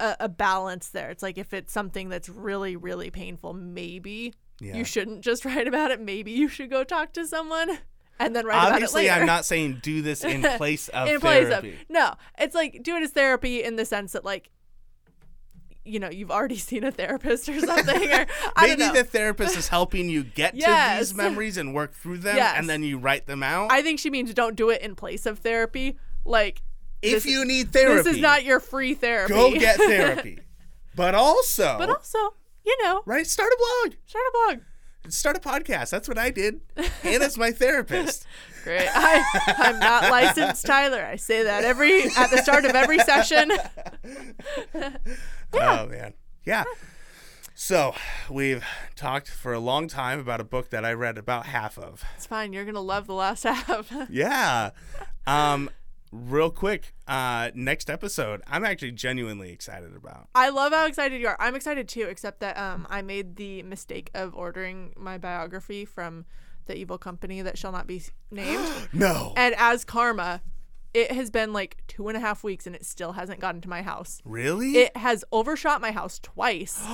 a a balance there. It's like if it's something that's really really painful, maybe Yeah. you shouldn't just write about it. Maybe you should go talk to someone and then write Obviously, about it later. I'm not saying do this in place of in place of therapy. no. It's like do it as therapy in the sense that like you know you've already seen a therapist or something or I Maybe don't know. the therapist is helping you get to these memories and work through them, Yes. and then you write them out. I think she means don't do it in place of therapy. Like if this- you need therapy, this is not your free therapy. go get therapy. but also, but also, you know, right, start a blog, start a blog. start a podcast. That's what I did. Hannah's my therapist. Great. I, I'm not licensed, Tyler. I say that every at the start of every session. Oh man, yeah. So we've talked for a long time about a book that I read about half of. It's fine. You're gonna love the last half. Yeah. Um, real quick, uh, next episode, I'm actually genuinely excited about. I love how excited you are. I'm excited too, except that um I made the mistake of ordering my biography from the evil company that shall not be named. No. and as karma, it has been like two and a half weeks and it still hasn't gotten to my house. Really? It has overshot my house twice.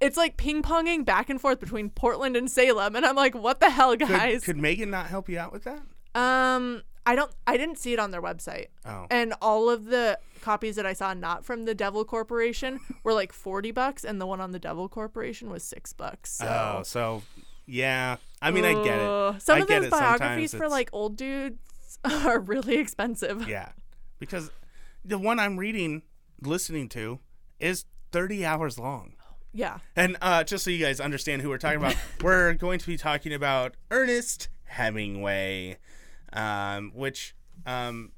It's like ping ponging back and forth between Portland and Salem, and I'm like, what the hell, guys? could, could Megan not help you out with that? um, I don't, I didn't see it on their website, Oh. and all of the copies that I saw not from the Devil Corporation were like forty bucks, and the one on the Devil Corporation was six bucks. So. Oh, so yeah. I mean, I get it. Some I of those biographies for like old dudes are really expensive. Yeah, because the one I'm reading, listening to, is 30 hours long. Yeah. And uh, just so you guys understand who we're talking about, we're going to be talking about Ernest Hemingway, um, which um,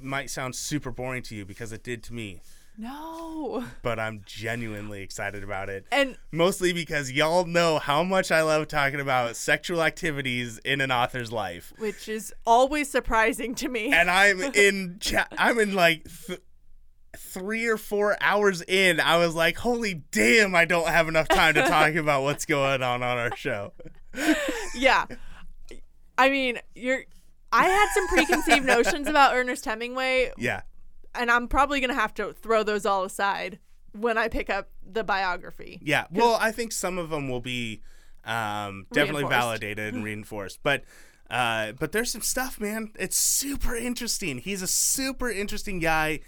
might sound super boring to you because it did to me, No. but I'm genuinely excited about it. And Mostly because y'all know how much I love talking about sexual activities in an author's life. which is always surprising to me. And I'm in, cha- I'm in like th- three or four hours in. I was like, holy damn, I don't have enough time to talk about what's going on on our show. yeah. I mean, you're I had some preconceived notions about Ernest Hemingway, Yeah. and I'm probably going to have to throw those all aside when I pick up the biography. Yeah. Well, I think some of them will be um, definitely Reinforced. validated and reinforced. But uh, but there's some stuff, man. It's super interesting. He's a super interesting guy.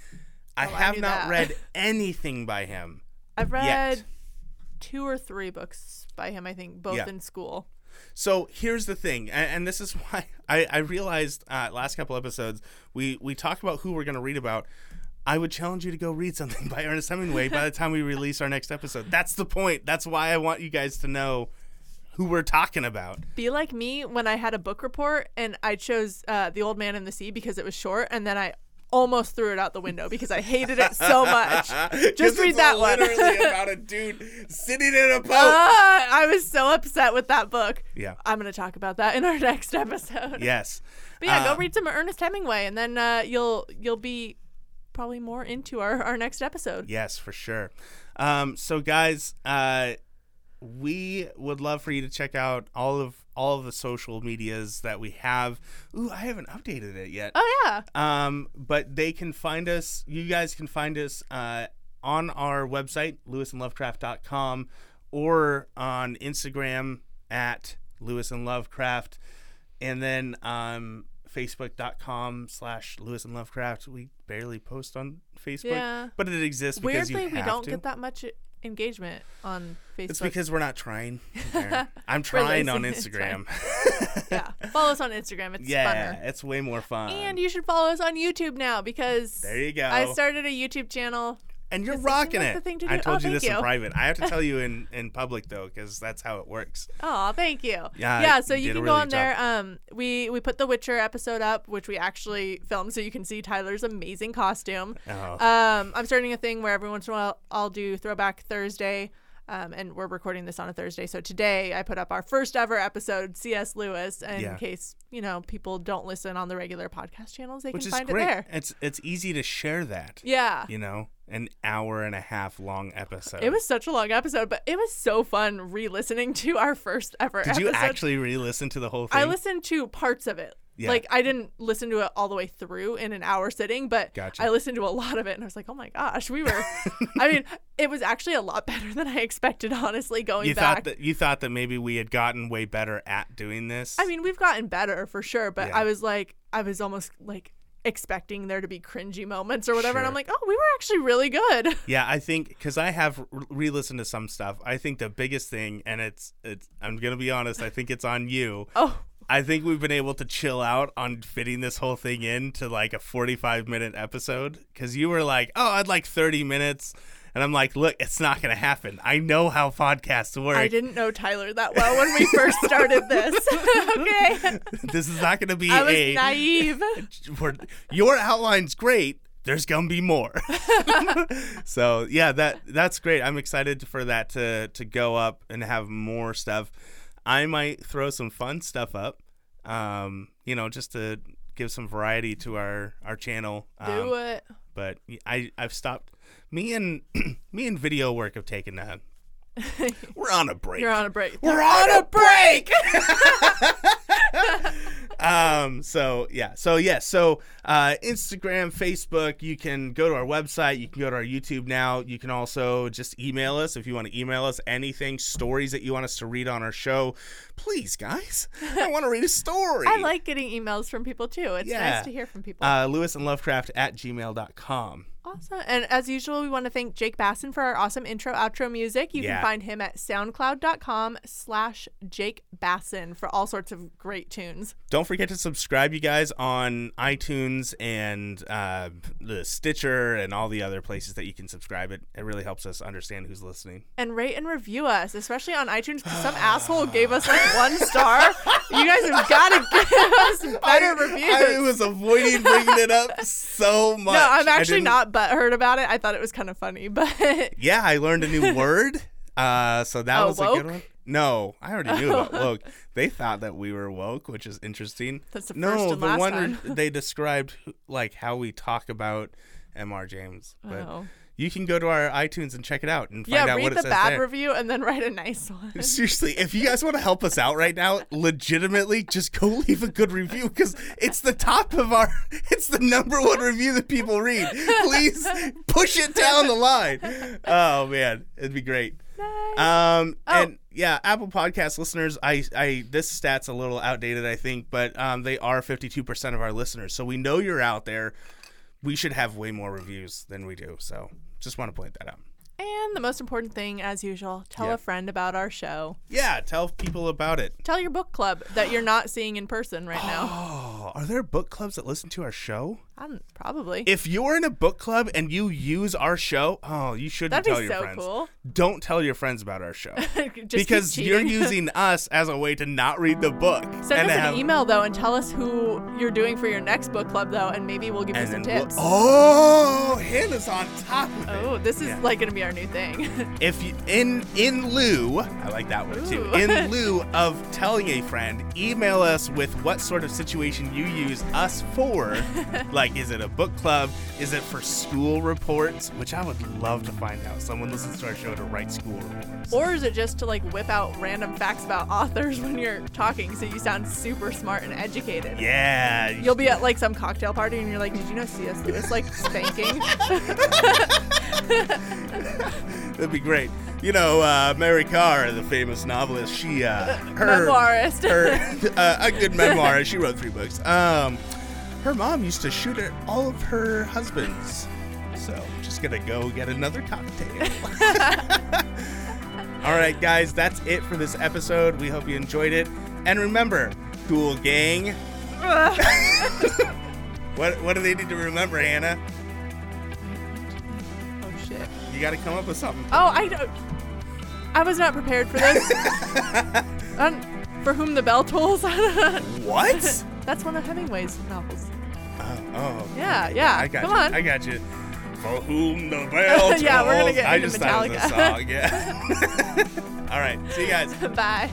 I Oh, have knew not that. read anything by him. I've Yet. read two or three books by him, I think, both Yeah. in school. So here's the thing, and, and this is why I, I realized uh, last couple episodes we we talked about who we're going to read about. I would challenge you to go read something by Ernest Hemingway by the time we release our next episode. That's the point. That's why I want you guys to know who we're talking about. Be like me when I had a book report and I chose uh, The Old Man and the Sea because it was short, and then I almost threw it out the window because I hated it so much. Just read that one. Literally about a dude sitting in a boat. Ah, I was so upset with that book. yeah. I'm going to talk about that in our next episode. Yes. But yeah, Uh, go read some Ernest Hemingway, and then uh, you'll you'll be probably more into our, our next episode. Yes, for sure. Um, so guys, uh, we would love for you to check out all of all of the social medias that we have. Ooh, I haven't updated it yet. Oh yeah, Um, but they can find us. You guys can find us uh, on our website, lewisandlovecraft.com, or on Instagram at Lewis and Lovecraft, and then um, facebook.com slash Lewis and Lovecraft. We barely post on Facebook, Yeah. but it exists because weirdly we don't to. get that much engagement on Facebook. It's because we're not trying. I'm trying on. Instagram. yeah, follow us on Instagram. It's yeah, funner. it's way more fun. And you should follow us on YouTube now because there you go. I started a YouTube channel. And you're rocking it. the thing to I told Oh, you this thank in private. I have to tell you in in public though, because that's how it works. Oh, thank you. Yeah, yeah. So you can go on good there. Um, we we put the Witcher episode up, which we actually filmed, so you can see Tyler's amazing costume. Oh. Um, I'm starting a thing where every once in a while I'll do Throwback Thursday. Um, and we're recording this on a Thursday. So today I put up our first ever episode, C.S. Lewis. And Yeah. in case, you know, people don't listen on the regular podcast channels, they Which can is find great. it there. It's it's easy to share that. Yeah. You know, an hour and a half long episode. It was such a long episode, but it was so fun re listening to our first ever Did episode. you actually re-listen to the whole thing? I listened to parts of it. Yeah. Like I didn't listen to it all the way through in an hour sitting, but Gotcha. I listened to a lot of it and I was like, "Oh my gosh, we were I mean, it was actually a lot better than I expected honestly going you back. thought that you thought that maybe we had gotten way better at doing this. I mean, we've gotten better for sure, but Yeah. I was like I was almost like expecting there to be cringy moments or whatever and I'm like, "Oh, we were actually really good." Yeah, I think because I have re- re-listened to some stuff. I think the biggest thing, and it's it's. I'm gonna be honest. I think it's on you. Oh, I think we've been able to chill out on fitting this whole thing into like a 45 minute episode because you were like, oh, I'd like 30 minutes. And I'm like, look, it's not going to happen. I know how podcasts work. I didn't know Tyler that well when we first started this. okay. this is not going to be I was a. naive. your outline's great. There's gonna be more. so yeah, that that's great. I'm excited for that to to go up and have more stuff. I might throw some fun stuff up. Um, you know, just to give some variety to our our channel. Um, Do it. But I I've stopped. Me and me and video work have taken a. We're on a break. You're on a break. We're on a break. um. So yeah. So yeah. So uh, Instagram, Facebook. You can go to our website. You can go to our YouTube now. You can also just email us if you want to email us anything, stories that you want us to read on our show. Please, guys, I want to read a story. I like getting emails from people too. It's Yeah. nice to hear from people. uh, Lewis and Lovecraft at gmail.com. awesome. And as usual, we want to thank Jake Basson for our awesome intro outro music. You Yeah. can find him at soundcloud.com slash Jake Basson for all sorts of great tunes. Don't forget to subscribe, you guys, on iTunes and uh, the Stitcher and all the other places that you can subscribe. It it really helps us understand who's listening. And rate and review us, especially on iTunes because some asshole gave us like one star. You guys have got to give us better reviews. I was avoiding bringing it up so much. no, I'm actually not butthurt about it. I thought it was kind of funny, but Yeah, I learned a new word. Uh, so that Oh, was a good one. No, I already knew about woke. They thought that we were woke, which is interesting. That's the no, first the last one they described like how we talk about Mr. James. But Oh. You can go to our iTunes and check it out and find yeah, out read what it the bad there. review and then write a nice one. Seriously, if you guys want to help us out right now, legitimately, just go leave a good review because it's the top of our, it's the number one review that people read. Please push it down the line. Oh man, it'd be great. Nice. Um, Oh. and yeah, Apple Podcast listeners, I, I, this stat's a little outdated, I think, but um, they are 52% of our listeners. So we know you're out there. We should have way more reviews than we do. So just want to point that out. And the most important thing, as usual, tell Yeah. a friend about our show. Yeah, tell people about it. Tell your book club that you're not seeing in person right now. Oh, are there book clubs that listen to our show? I'm, probably. If you're in a book club and you use our show, oh, you shouldn't That'd tell be your so friends. cool. Don't tell your friends about our show Just keep because you're cheating. using us as a way to not read the book. Send and us to an email though and tell us who you're doing for your next book club though, and maybe we'll give you And some then we'll- tips. oh, Hannah's on top of oh, it. Oh, this is Yeah. like gonna be our new thing. If you in in lieu, I like that word too. Ooh. In lieu of telling a friend, email us with what sort of situation you use us for. like, is it a book club? Is it for school reports? Which I would love to find out. Someone listens to our show to write school reports. or is it just to like whip out random facts about authors when you're talking so you sound super smart and educated? yeah, you You'll be at like some cocktail party and you're like, did you know C.S. Lewis like spanking? That'd be great. You know, uh, Mary Karr, the famous novelist, she, uh, her, Memoirist. her, uh, a good memoir. She wrote three books. Um, her mom used to shoot at all of her husbands. So, just gonna go get another cocktail. all right, guys, that's it for this episode. We hope you enjoyed it. And remember, cool gang. What, what do they need to remember, Hannah? oh shit. You got to come up with something. Oh, I don't. I was not prepared for this. um, for whom the bell tolls. What? That's one of Hemingway's novels. Uh, oh, oh, Yeah, yeah. I got Come you. on. I got you. For whom the bell tolls. Yeah, we're gonna get I into just thought it was a Metallica. song. Yeah. All right. See you guys. Bye.